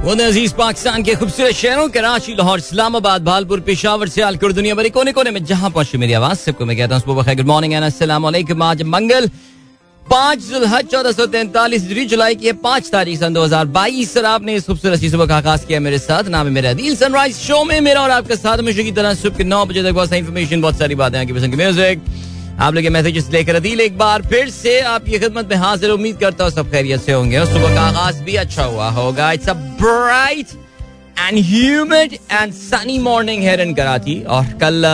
अज़ीज़ पाकिस्तान के खूबसूरत शहरों, कराची, लाहौर, इस्लामाबाद, भालपुर, पेशावर से आलकुर दुनिया भरी कोने कोने में जहाँ पहुँची मेरी आवाज़, सबको मैं कहता हूँ गुड मॉर्निंग वालेकुम आज मंगल पाँच जुलहज चौदह सौ तैंतालीस जुलाई की पाँच तारीख सन दो हज़ार बाईस सर आपने इस खूबसूरत सुबह का आगाज़ किया मेरे साथ। नाम है मेरा दिल सनराइज शो में मेरा और आपका साथ हमेशा की तरह सुबह के नौ बजे तक बहुत सारी इन्फॉर्मेशन बहुत सारी बातें आपकी पसंद म्यूज़िक आप लोग मैसेजेस लेकर अदील एक बार फिर से आपकी खिदमत में हाजिर, उम्मीद करता हूँ सब खैरियत से होंगे। और सुबह का आगाज़ भी अच्छा हुआ होगा। It's a bright and humid and sunny morning है इन कराची और कल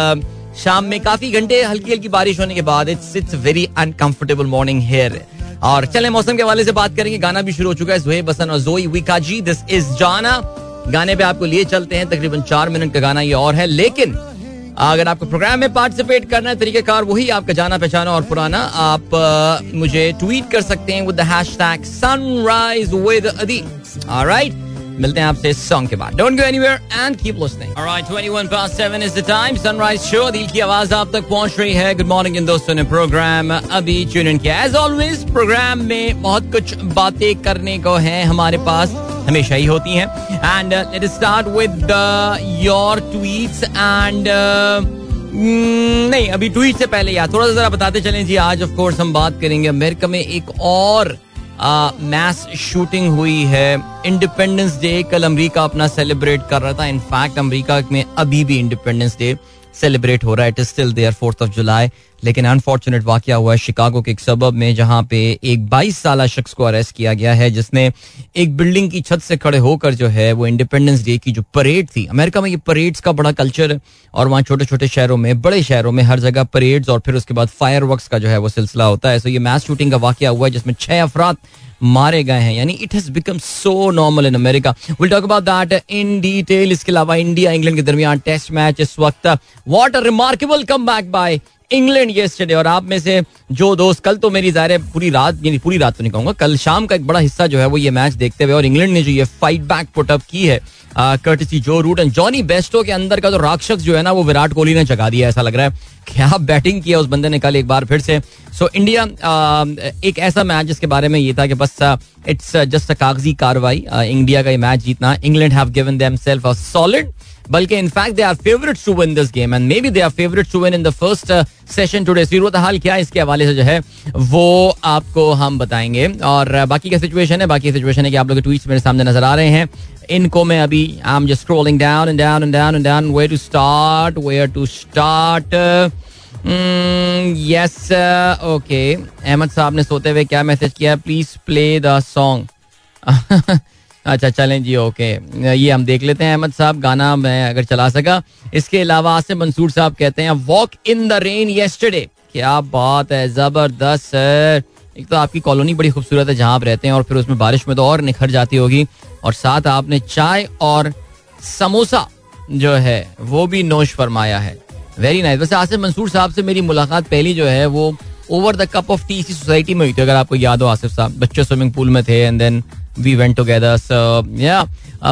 शाम में काफ़ी घंटे हल्की हल्की बारिश होने के बाद it's it's very uncomfortable morning here और चले, मौसम के हवाले से बात करेंगे। गाना भी शुरू हो चुका है जोहेब हसन और जोई विका जी। दिस इज़ जाना गाने पे आपको लिए चलते हैं। तकरीबन चार मिनट का गाना ये और है, लेकिन अगर आपको प्रोग्राम में पार्टिसिपेट करना है, तरीकेकार वही आपका जाना पहचाना और पुराना, आप मुझे ट्वीट कर सकते हैं with the hashtag sunrise with Adi alright मिलते हैं आपसे इस सॉन्ग के बाद। Don't go anywhere and keep listening alright 21 past 7 is the time sunrise show दिल की आवाज़ आप तक पहुँच रही है। गुड मॉर्निंग इन दोस्तों ने प्रोग्राम अभी ट्यून इन किया। एज ऑलवेज प्रोग्राम में बहुत कुछ बातें करने को है हमारे पास। हमेशा ही होती हैं। And let start with your tweets and नहीं, अभी ट्वीट से पहले यार, थोड़ा सा जरा बताते चलें जी। आज ऑफ़ कोर्स हम बात करेंगे अमेरिका में एक और मैस शूटिंग हुई है। इंडिपेंडेंस डे कल अमरीका अपना सेलिब्रेट कर रहा था। इनफैक्ट अमरीका में अभी भी इंडिपेंडेंस डे सेलिब्रेट हो रहा है। It is still there fourth of July लेकिन अनफॉर्चुनेट वाक्य हुआ है शिकागो के एक सबब में जहाँ पे एक 22 साल शख्स को अरेस्ट किया गया है, जिसने एक बिल्डिंग की छत से खड़े होकर जो है वो इंडिपेंडेंस डे की जो परेड थी। अमेरिका में ये परेड्स का बड़ा कल्चर है और वहाँ छोटे छोटे शहरों में, बड़े शहरों में हर जगह परेड्स और फिर उसके बाद फायर का जो है वो सिलसिला होता है। सो ये मैच शूटिंग का वाक्य हुआ है, जिसमें छह अफराद मारे गए हैं। यानी it has become so normal in America will talk about that in detail इसके अलावा इंडिया इंग्लैंड के दरमियान टेस्ट मैच इस वक्त। What a remarkable comeback by England yesterday और आप में से जो दोस्त कल तो मेरी ज़ाहिर पूरी रात यानी पूरी रात तो नहीं कहूँगा कल शाम का एक बड़ा हिस्सा जो है वो ये मैच देखते हुए और इंग्लैंड ने जो ये फाइट बैक पुटअप की है courtesy Joe Root and Jonny Bairstow के अंदर का तो राक्षस जो है ना वो विराट कोहली ने जगा दिया ऐसा लग रहा है क्या बैटिंग किया उस बंदे ने कल एक बार फिर से। सो so, इंडिया एक ऐसा मैच जिसके बारे में ये था कि बस इट्स जस्ट अ कागज़ी कार्रवाई इंडिया का ये मैच जीतना। England have given themselves a solid बल्कि in fact they are favourite to win this game and maybe they are favourite to win in the first session today सूरत हाल क्या इसके हवाले से जो है वो आपको हम बताएँगे और बाकी का सिचुएशन है बाकी सिचुएशन है कि आप लोग ट्वीट्स मेरे सामने नज़र आ रहे हैं इनको मैं अभी I am just scrolling down and down and down and down where to start where to start yes okay Ahmed Sahab ने सोते हुए क्या मैसेज किया प्लीज़ प्ले द सॉन्ग अच्छा चलें जी, ओके। ये हम देख लेते हैं, अहमद साहब, गाना मैं अगर चला सका। इसके अलावा आसिम मंसूर साहब कहते हैं walk in the rain yesterday क्या बात है, ज़बरदस्त, सर। एक तो आपकी कॉलोनी बड़ी खूबसूरत है, जहाँ आप रहते हैं, और फिर उसमें बारिश में तो और निखर जाती होगी। और साथ आपने चाय और समोसा जो है, वो भी नोश फरमाया है। वेरी नाइस वैसे आसिफ मंसूर साहब से मेरी मुलाकात पहली जो है, वो over the cup of tea इसी सोसाइटी में हुई थी, अगर आपको याद हो, आसिफ साहब। बच्चे स्विमिंग पूल में थे and then we went together या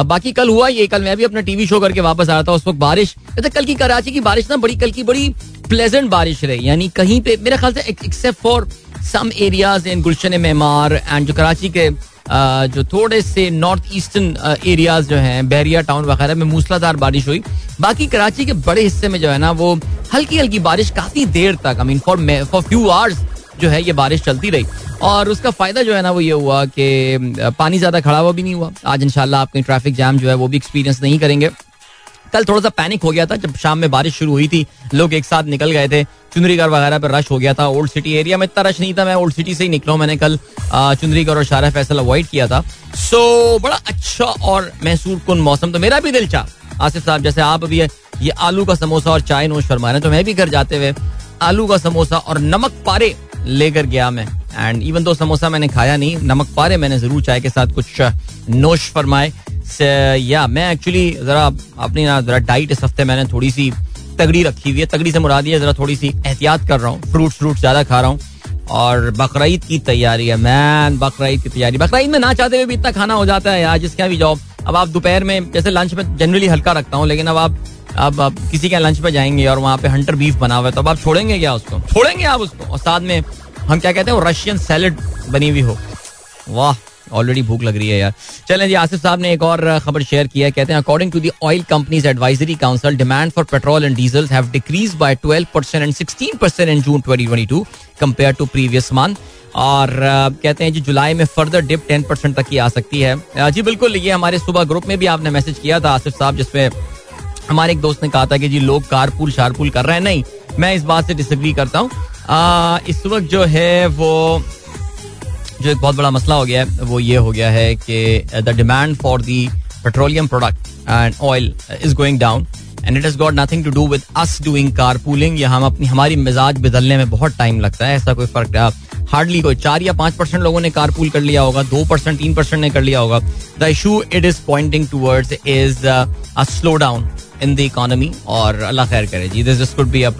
बाकी कल हुआ ये कल मैं भी अपना टीवी शो करके वापस आ रहा था उस वक्त बारिश। अच्छा कल की कराची की बारिश ना बड़ी कल की बड़ी प्लेजेंट बारिश रही। यानी कहीं पे मेरे ख्याल से except for some areas in Gulshan Maymar and जो कराची के uh, जो थोड़े से नॉर्थ ईस्टर्न एरियाज़ जो हैं बहरिया टाउन वगैरह में मूसलाधार बारिश हुई। बाकी कराची के बड़े हिस्से में जो है ना वो हल्की हल्की बारिश काफ़ी देर तक I mean for for few hours जो है, ये बारिश चलती रही। और उसका फ़ायदा जो है ना, वो ये हुआ कि पानी ज़्यादा खड़ा हुआ भी नहीं हुआ। आज इंशाल्लाह आप कहीं ट्रैफ़िक जैम जो है, वो भी एक्सपीरियंस नहीं करेंगे। कल थोड़ा सा पैनिक हो गया था, जब शाम में बारिश शुरू हुई थी। लोग एक साथ निकल गए थे। चुनरीगढ़ वगैरह पर रश हो गया था। ओल्ड सिटी एरिया में इतना रश नहीं था। मैं ओल्ड सिटी से ही निकला मैंने कल चुनरीगढ़ और शारा फैसल अवॉइड किया था। सो बड़ा अच्छा और महसूर कन मौसम। तो मेरा भी दिल चाह, आसिफ साहब, जैसे आप अभी ये आलू का समोसा और चाय नोश फरमा रहे हैं तो मैं भी घर जाते हुए आलू का समोसा और नमक पारे लेकर गया मैं। एंड इवन तो समोसा मैंने खाया नहीं, नमक पारे मैंने ज़रूर चाय के साथ कुछ नोश फरमाए। या मैं एक्चुअली जरा अपनी ना जरा डाइट इस हफ़्ते मैंने थोड़ी सी तगड़ी रखी हुई है। तगड़ी से मुरादी है, जरा थोड़ी सी एहतियात कर रहा हूँ। फ्रूट फ्रूट ज़्यादा खा रहा हूँ। और बकरीद की तैयारी है मैन बकरीद की तैयारी। बकरीद में ना चाहते हुए भी इतना खाना हो जाता है यार, जिसका भी जॉब अब आप दोपहर में, जैसे लंच में जनरली हल्का रखता हूँ, लेकिन अब आप अब आप किसी के लंच पे जाएँगे और वहाँ पे हंटर बीफ बना हुआ है तो अब आप छोड़ेंगे क्या उसको? छोड़ेंगे आप उसको? और साथ में हम क्या कहते हैं रशियन सैलड बनी हुई हो। वाह। ऑलरेडी भूख लग रही है यार। चलें जी, आसिफ साहब ने एक और खबर शेयर किया कहते हैं according to the oil companies advisory council demand for petrol and diesel have decrease by 12 percent and 16 percent in June 2022 compare to previous month और कहते हैं जी, जुलाई में फर्दर डिप टेन परसेंट तक की आ सकती है। जी, बिल्कुल, ये हमारे सुबह ग्रुप में भी आपने मैसेज किया था, आसिफ साहब, जिसमें हमारे एक दोस्त ने कहा था कि जी, लोग कारपूल शारपूल कर रहे हैं। नहीं, मैं इस बात से डिसग्री करता हूँ। इस वक्त जो है वो जो एक बहुत बड़ा मसला हो गया है, वो ये हो गया है कि the demand for the petroleum product and oil is going down and it is got nothing to do with us doing car pooling या हम अपनी, हमारी मिजाज बदलने में बहुत टाइम लगता है, ऐसा कोई फ़र्क हार्डली कोई, चार या पाँच परसेंट लोगों ने कार पूल कर लिया होगा, दो परसेंट तीन परसेंट ने कर लिया होगा। The issue it is pointing towards is a slow down in the economy और अल्लाह खैर करे जी this could be a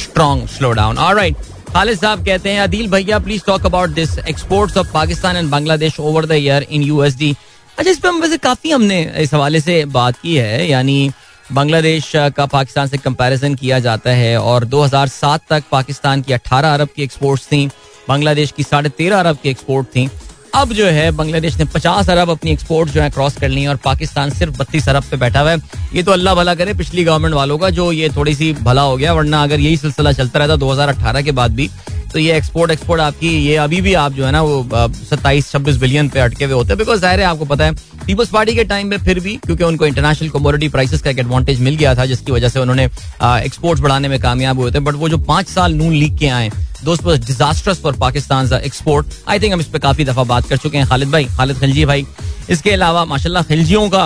strong slow down alright Khalid Sahab कहते हैं, अदील भैया please talk about this exports of Pakistan and Bangladesh over the year in USD अच्छा इस पर वैसे काफ़ी हमने इस हवाले से बात की है, यानी बांग्लादेश का पाकिस्तान से कंपैरिजन किया जाता है और 2007 तक पाकिस्तान की 18 अरब की एक्सपोर्ट्स थी, बांग्लादेश की साढ़े तेरह अरब की एक्सपोर्ट थी। अब जो है, बांग्लादेश ने पचास अरब अपनी एक्सपोर्ट जो है क्रॉस कर ली है और पाकिस्तान सिर्फ़ बत्तीस अरब पे बैठा हुआ है। ये तो अल्लाह भला करे, पिछली गवर्नमेंट वालों का जो ये थोड़ी सी भला हो गया, वरना अगर यही सिलसिला चलता रहता 2018 के बाद भी तो ये एक्सपोर्ट एक्सपोर्ट आपकी, ये अभी भी आप जो है ना वो सत्ताईस, छब्बीस बिलियन पे अटके हुए होते हैं। बिकॉज़ ज़ाहिर है आपको पता है पीपल्स पार्टी के टाइम में फिर भी, क्योंकि उनको इंटरनेशनल कमोडिटी प्राइसेस का एक एडवांटेज मिल गया था, जिसकी वजह से उन्होंने एक्सपोर्ट्स बढ़ाने में कामयाब हुए थे बट वो जो पाँच साल नून लीग के आए दोस्त disasters for Pakistan export I think हम इस पर काफ़ी दफ़ा बात कर चुके हैं, खालिद भाई, खालिद खिलजी भाई। इसके अलावा, माशाल्लाह, खिलजियों का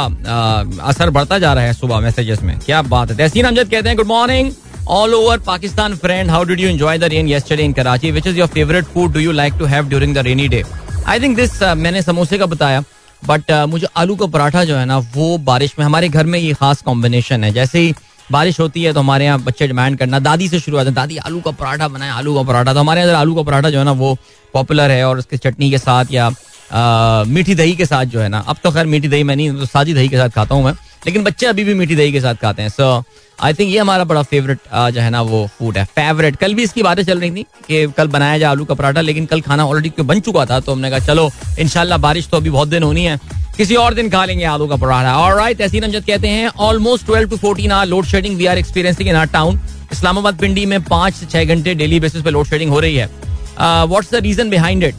असर बढ़ता जा रहा है सुबह मैसेजेस में। क्या बात है। तहसीन अमजद कहते हैं good morning all over Pakistan friend how did you enjoy the rain yesterday in Karachi which is your favourite food do you like to have during the rainy day I think this मैंने समोसे का बताया but uh, मुझे आलू का पराठा जो है ना वो बारिश में हमारे घर में ये खास कॉम्बिनेशन है। जैसे ही बारिश होती है तो हमारे यहाँ बच्चे डिमांड करना दादी से शुरू होता है दादी आलू का पराठा बनाए आलू का पराठा। तो हमारे यहाँ आलू का पराठा जो है ना वो पॉपुलर है और उसके चटनी के साथ या आ, मीठी दही के साथ जो है ना अब तो खैर मीठी दही मैं नहीं तो सादी दही के साथ खाता हूँ मैं लेकिन बच्चे अभी भी मीठी दही के साथ खाते हैं। सो आई थिंक ये हमारा बड़ा फेवरेट जो है ना, वो फ़ूड है। फेवरेट कल भी इसकी बातें चल रही थी कि कल बनाया जाए आलू का पराठा, लेकिन कल खाना ऑलरेडी बन चुका था तो हमने कहा, चलो इनशाला बारिश तो अभी बहुत दिन होनी है। किसी और दिन खा लेंगे आलू का पराठा। और राइट तहसीन अमजद कहते हैं almost twelve to fourteen are load shedding we are experiencing in our town Islamabad Pindi में पाँच से छह घंटे डेली बेसिस पे लोड शेडिंग हो रही है। What's the reason behind it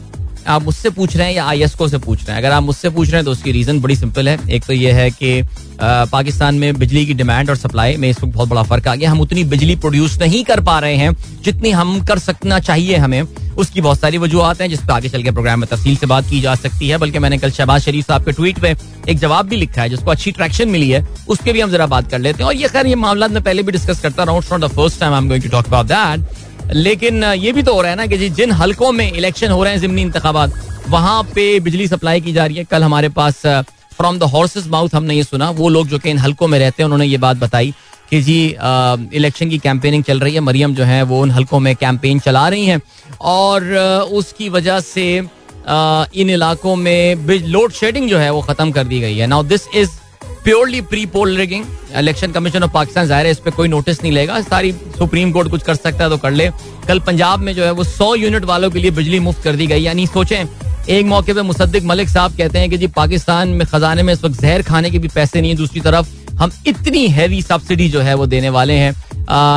आप मुझसे पूछ रहे हैं या आई को से पूछ रहे हैं? अगर आप मुझसे पूछ रहे हैं तो उसकी रीजन बड़ी सिंपल है। एक तो ये है कि पाकिस्तान में बिजली की डिमांड और सप्लाई में इस वक्त बहुत बड़ा फ़र्क आ गया। हम उतनी बिजली प्रोड्यूस नहीं कर पा रहे हैं जितनी हम कर सकना चाहिए हमें। उसकी बहुत सारी वजूहत हैं जिस पर आगे चल के प्रोग्राम में तफसील से बात की जा सकती है। बल्कि मैंने कल शहबाज शरीफ साहब के ट्वीट पे एक जवाब भी लिखा है जिसको अच्छी ट्रैक्शन मिली है। उसके भी हम जरा बात कर लेते हैं। और ये खैर, ये मामला मैं पहले भी डिस्कस करता रहा। हूँ first time I am going to talk about that लेकिन ये भी तो हो रहा है ना कि जी, जिन हलकों में इलेक्शन हो रहे हैं जिमनी इंतबात वहाँ पे बिजली सप्लाई की जा रही है। कल हमारे पास फ्रॉम द हॉर्सेस माउथ हमने ये सुना। वो लोग जो कि इन हलकों में रहते हैं, उन्होंने ये बात बताई कि जी इलेक्शन की कैंपेनिंग चल रही है। मरियम जो है, वो उन हलकों में कैंपेन चला रही हैं। और उसकी वजह से इन इलाकों में लोड शेडिंग जो है, वो खत्म कर दी गई है। Now this is purely pre poll rigging. Election commission of Pakistan ज़ाहिर है इस पर कोई नोटिस नहीं लेगा। सारी सुप्रीम कोर्ट कुछ कर सकता है तो कर ले। कल पंजाब में जो है वो सौ यूनिट वालों के लिए बिजली मुफ़्त कर दी गई। यानी सोचें एक मौके पे मुसद्दिक मलिक साहब कहते हैं कि जी पाकिस्तान में खजाने में इस वक्त जहर खाने के भी पैसे नहीं है। दूसरी तरफ़ हम इतनी हैवी सब्सिडी जो है वो देने वाले हैं।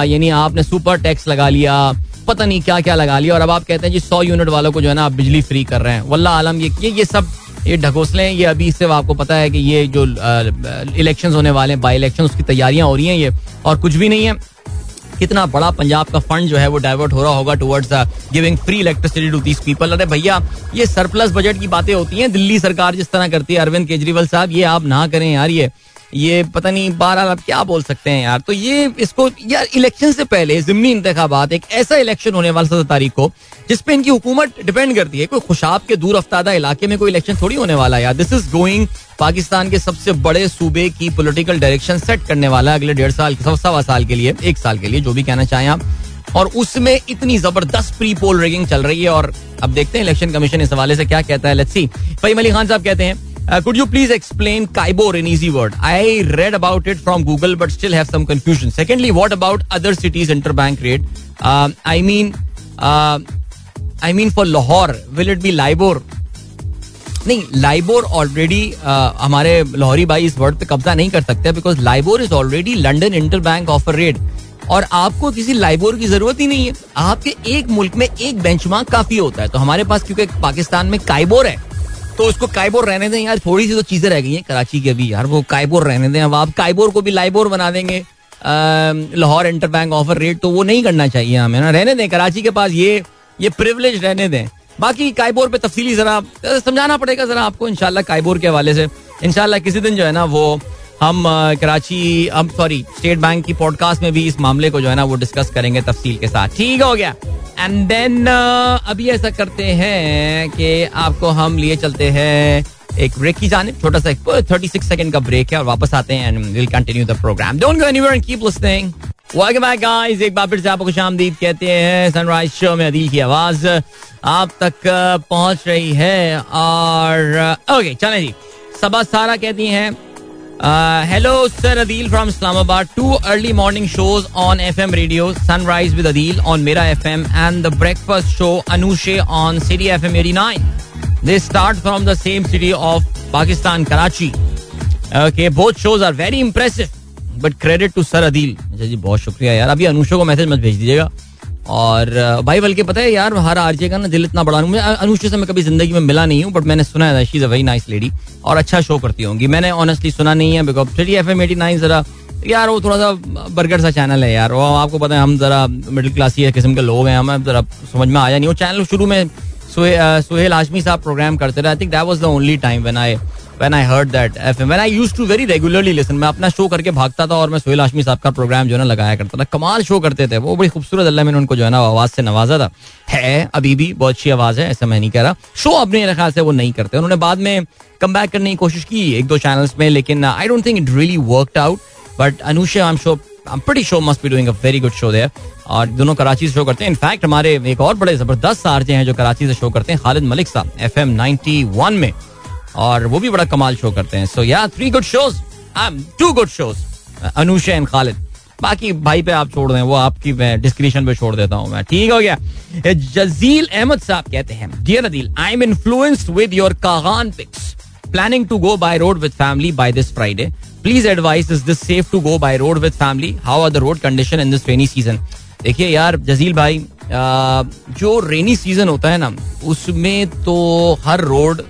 यानी आपने सुपर टैक्स लगा लिया पता नहीं क्या क्या लगा लिया। और अब आप कहते हैं जी सौ यूनिट वालों को जो है ना आप बिजली फ्री कर रहे हैं। वल्ला आलम ये ये, सब ये ढकोसले हैं, ये अभी सिर्फ़ आपको पता है कि ये जो इलेक्शंस होने वाले हैं बाई इलेक्शन उसकी तैयारियाँ हो रही हैं ये, और कुछ भी नहीं है। कितना बड़ा पंजाब का फंड जो है वो डाइवर्ट हो रहा होगा towards giving free electricity to these people अरे भैया, ये सरप्लस बजट की बातें होती हैं, दिल्ली सरकार जिस तरह करती है, अरविंद केजरीवाल साहब, ये आप ना करें यार ये। ये पता नहीं बारह आप क्या बोल सकते हैं यार। तो ये इसको, यार, इलेक्शन से पहले जिमनी इंतबात एक ऐसा इलेक्शन होने वाला सत्रह तारीख को जिसपे इनकी हुकूमत डिपेंड करती है। कोई खुशाब के दूर अफ्तादा इलाके में कोई इलेक्शन थोड़ी होने वाला है यार। दिस इज़ गोइंग पाकिस्तान के सबसे बड़े सूबे की पोलिटिकल डायरेक्शन सेट करने वाला है अगले डेढ़ साल, सवा साल के लिए, एक साल के लिए, जो भी कहना चाहें आप। और उसमें इतनी ज़बरदस्त प्री पोल रेगिंग चल रही है और अब देखते हैं इलेक्शन कमीशन इस हवाले से क्या कहता है। लेट्स सी भाई अली खान साहब कहते हैं Uh, could you please explain Kaibor in easy word? I read about it from Google, but still have some confusion. Secondly, what about other cities interbank rate? Uh, I mean, uh, I mean for Lahore, will it be LIBOR? नहीं LIBOR already हमारे लाहौरी भाई इस word पे कब्जा नहीं कर सकते because LIBOR is already London inter bank offer rate और आपको किसी लाइबोर की ज़रूरत ही नहीं है आपके एक मुल्क में एक बेंचमार्क काफ़ी होता है तो हमारे पास क्योंकि पाकिस्तान में काइबोर है तो उसको काइबोर रहने दें। यार थोड़ी सी तो चीज़ें रह गई हैं कराची के अभी यार, वो काइबोर रहने दें। अब आप काइबोर को भी लाइबोर बना देंगे। Lahore inter bank offer rate तो वो नहीं करना चाहिए हमें ना। रहने दें कराची के पास, ये ये प्रिवलेज रहने दें। बाकी कायबोर पे तफसीली जरा, समझाना पड़ेगा जरा आपको इनशाला कायबोर के हवाले से। इनशाला किसी दिन जो है ना, वो हम कराची हम सॉरी स्टेट बैंक की पॉडकास्ट में भी इस मामले को जो है ना वो डिस्कस करेंगे तफसील के साथ। ठीक हो गया। एंड देन अभी ऐसा करते हैं कि आपको हम लिए चलते हैं एक ब्रेक की जाने छोटा सा थर्टी सिक्स सेकंड का ब्रेक है और वापस आते हैं and will continue the programme don't go anywhere and keep listening welcome back guys एक बार फिर से आपको खुशामदीद कहते हैं सनराइज शो में अदील की आवाज़ आप तक पहुँच रही है और ओके चलें जी। सबा सारा कहती हैं hello sir Adeel from Islamabad two early morning shows on F M radio sunrise with Adeel on Mera F M and the breakfast show Anoushey on City F M eighty nine they start from the same city of Pakistan Karachi okay both shows are very impressive but credit to sir Adeel ji बहुत शुक्रिया यार अभी अनुशा को message मत भेज दीजिएगा और भाई बल्कि पता है यार, हर आरजे का ना दिल इतना बड़ा मुझे अनुष्का से मैं कभी ज़िंदगी में मिला नहीं हूँ बट मैंने सुना है she is a very nice lady और अच्छा शो करती होंगी। मैंने ऑनेस्टली सुना नहीं है because three F M eighty nine जरा, यार वो थोड़ा सा बर्गर सा चैनल है यार, वो आपको पता है हम जरा मिडिल क्लास किस्म के लोग हैं, हमें जरा समझ में आया नहीं। वो चैनल शुरू में सुहेल आजमी साहब प्रोग्राम करते रहे। I think that was the only time when I when I heard that FM when I used to very regularly listen, मैं अपना शो करके भागता था और मैं सोहेल आशमी साहब का प्रोग्राम जो है ना लगाया करता था। कमाल शो करते थे वो, बड़ी खूबसूरत अल्लाह मैंने उनको जो है ना आवाज़ से नवाजा था। है, अभी भी बहुत अच्छी आवाज़ है, ऐसा मैं नहीं कह रहा। शो अपने ख्याल से वो नहीं करते। उन्होंने बाद में कम बैक करने की कोशिश की एक दो चैनल्स में, लेकिन I don't think it really worked out but Anusha I am show I'm pretty sure must be doing a very good show there. और दोनों कराची से शो करते हैं। इनफैक्ट हमारे एक और बड़े ज़बरदस्त आरजे हैं जो कराची से शो करते हैं, खालिद मलिक साहब एफ़ एम नाइनटी वन में। और वो भी बड़ा कमाल शो करते हैं। So yeah three good shows two good shows Anusha and Khalid. बाकी भाई पे आप छोड़ दें, वो आपकी मैं डिस्क्रिप्शन पे छोड़ देता हूँ मैं। ठीक हो गया। जजील अहमद साहब कहते हैं dear Adeel I am influenced with your Kaghan pics planning to go by road with family by this Friday please advise is this safe to go by road with family how are the road condition in this rainy season देखिए यार, जजील भाई जो rainy season होता है ना, उसमें तो हर road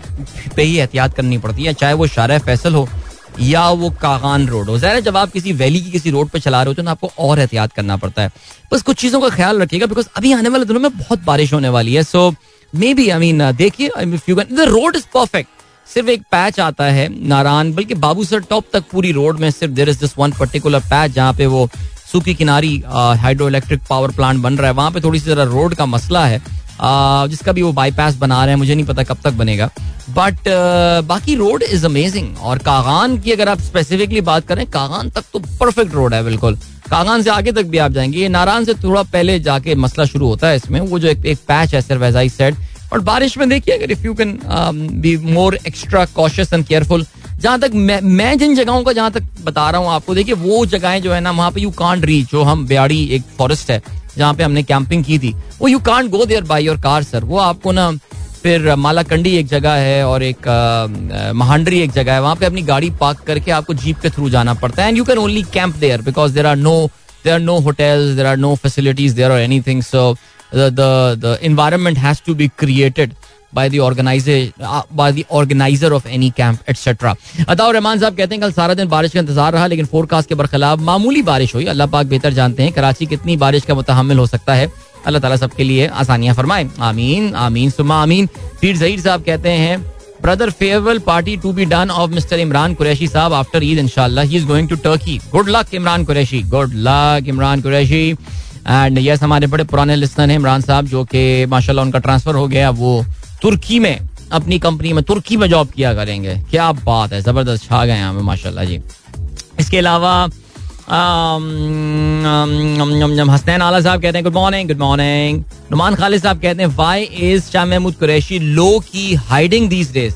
पे ही एहतियात करनी पड़ती है, चाहे वो शार फैसल हो या वो कागान रोड हो। जरा जब आप किसी वैली की किसी रोड पर चला रहे हो तो ना, आपको और एहतियात करना पड़ता है। बस कुछ चीज़ों का ख्याल रखिएगा बिकॉज़ अभी आने वाले दिनों में बहुत बारिश होने वाली है so may be I mean देखिए रोड इज़ परफेक्ट सिर्फ़ एक पैच आता है नारायण, बल्कि बाबू सर टॉप तक पूरी रोड में सिर्फ़ there is this one particular patch जहाँ पे वो Suki Kinari hydro electric power plant बन रहा है। वहाँ पे थोड़ी सी जरा रोड का मसला है जिसका भी वो बाईपास बना रहे हैं मुझे नहीं पता कब तक बनेगा। बट बाकी रोड इज़ अमेजिंग और कागान की अगर आप स्पेसिफिकली बात करें कागान तक तो परफेक्ट रोड है बिल्कुल। कागान से आगे तक भी आप जाएँगे। ये नारायण से थोड़ा पहले जाके मसला शुरू होता है इसमें। वो जो एक, एक पैच है सिर्फ़ एज आई और बारिश में देखिए अगर if you can be more extra cautious and careful जहाँ तक मैं जिन जगहों का जहाँ तक बता रहा हूँ आपको, देखिए, वो जगहें जो है ना, वहाँ पे यू कांट रीच जो हम ब्याड़ी एक फॉरेस्ट है, जहाँ पे हमने कैंपिंग की थी, वो you can't go there by your car sir वो आपको ना, फिर मालाकंडी एक जगह है और एक महांडरी एक जगह है, वहाँ पे अपनी गाड़ी पार्क करके आपको जीप के थ्रू जाना पड़ता है and you can only camp there because there are no there are no hotels there are no facilities there और anything so the environment has to be created. Uh, by the organizer of any camp Ataur Rahman sahab कहते हैं कल सारा दिन बारिश का इंतज़ार रहा लेकिन फोरकास्ट के बरखिलाफ मामूली बारिश हुई। अल्लाह पाक बेहतर जानते हैं कराची कितनी बारिश का मुतहमल हो सकता है। अल्लाह ताला सबके लिए आसानियाँ फरमाए। आमीन आमीन सुमा आमीन। पीर जहीर साहब कहते हैं brother farewell party to be done of mister Imran Qureshi sahab after Eid इंशाल्लाह he is going to Turkey good luck Imran Qureshi good luck Imran Qureshi and yes हमारे बड़े पुराने लिस्टर हैं इमरान साहब जो कि माशाल्लाह उनका ट्रांसफ़र हो गया वो तुर्की में, अपनी कंपनी में तुर्की में जॉब किया करेंगे। क्या बात है, ज़बरदस्त, छा गए यहाँ माशाल्लाह जी। इसके अलावा हसनैन आला साहब कहते हैं good morning good morning Numan Khalid sahab कहते हैं why is Shah Mahmood Qureshi low key hiding these days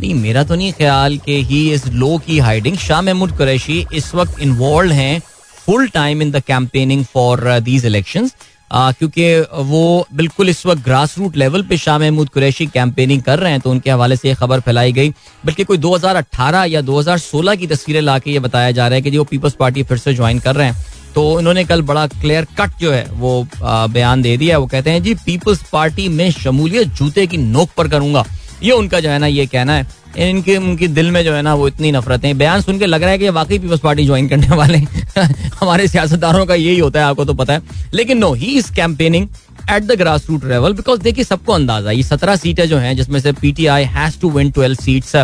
नहीं, मेरा तो नहीं ख्याल कि he is low key hiding Shah Mahmood Qureshi इस वक्त इन्वॉल्व हैं full time in the campaigning for these election क्योंकि वो बिल्कुल इस वक्त ग्रास रूट लेवल पे शाह महमूद कुरैशी कैंपेनिंग कर रहे हैं तो उनके हवाले से ये खबर फैलाई गई। बल्कि कोई 2018 या 2016 की तस्वीरें ला के ये बताया जा रहा है कि जो पीपल्स पार्टी फिर से ज्वाइन कर रहे हैं। तो इन्होंने कल बड़ा क्लियर कट जो है, वो बयान दे दिया वो कहते हैं, जी पीपल्स पार्टी में शमूलियत जूते की नोक पर करूँगा। ये उनका जो है ना, ये कहना है। इनके, उनके दिल में जो है ना वो इतनी नफरत है। बयान सुन के लग रहा है कि वाकई पीपल्स पार्टी ज्वाइन करने वाले हमारे सियासतदारों का यही होता है, आपको तो पता है। लेकिन no he is campaigning at the grass root level because देखिए, सबको अंदाज़ा ये सत्रह सीटें जो हैं, जिसमें से PTI has to win twelve seats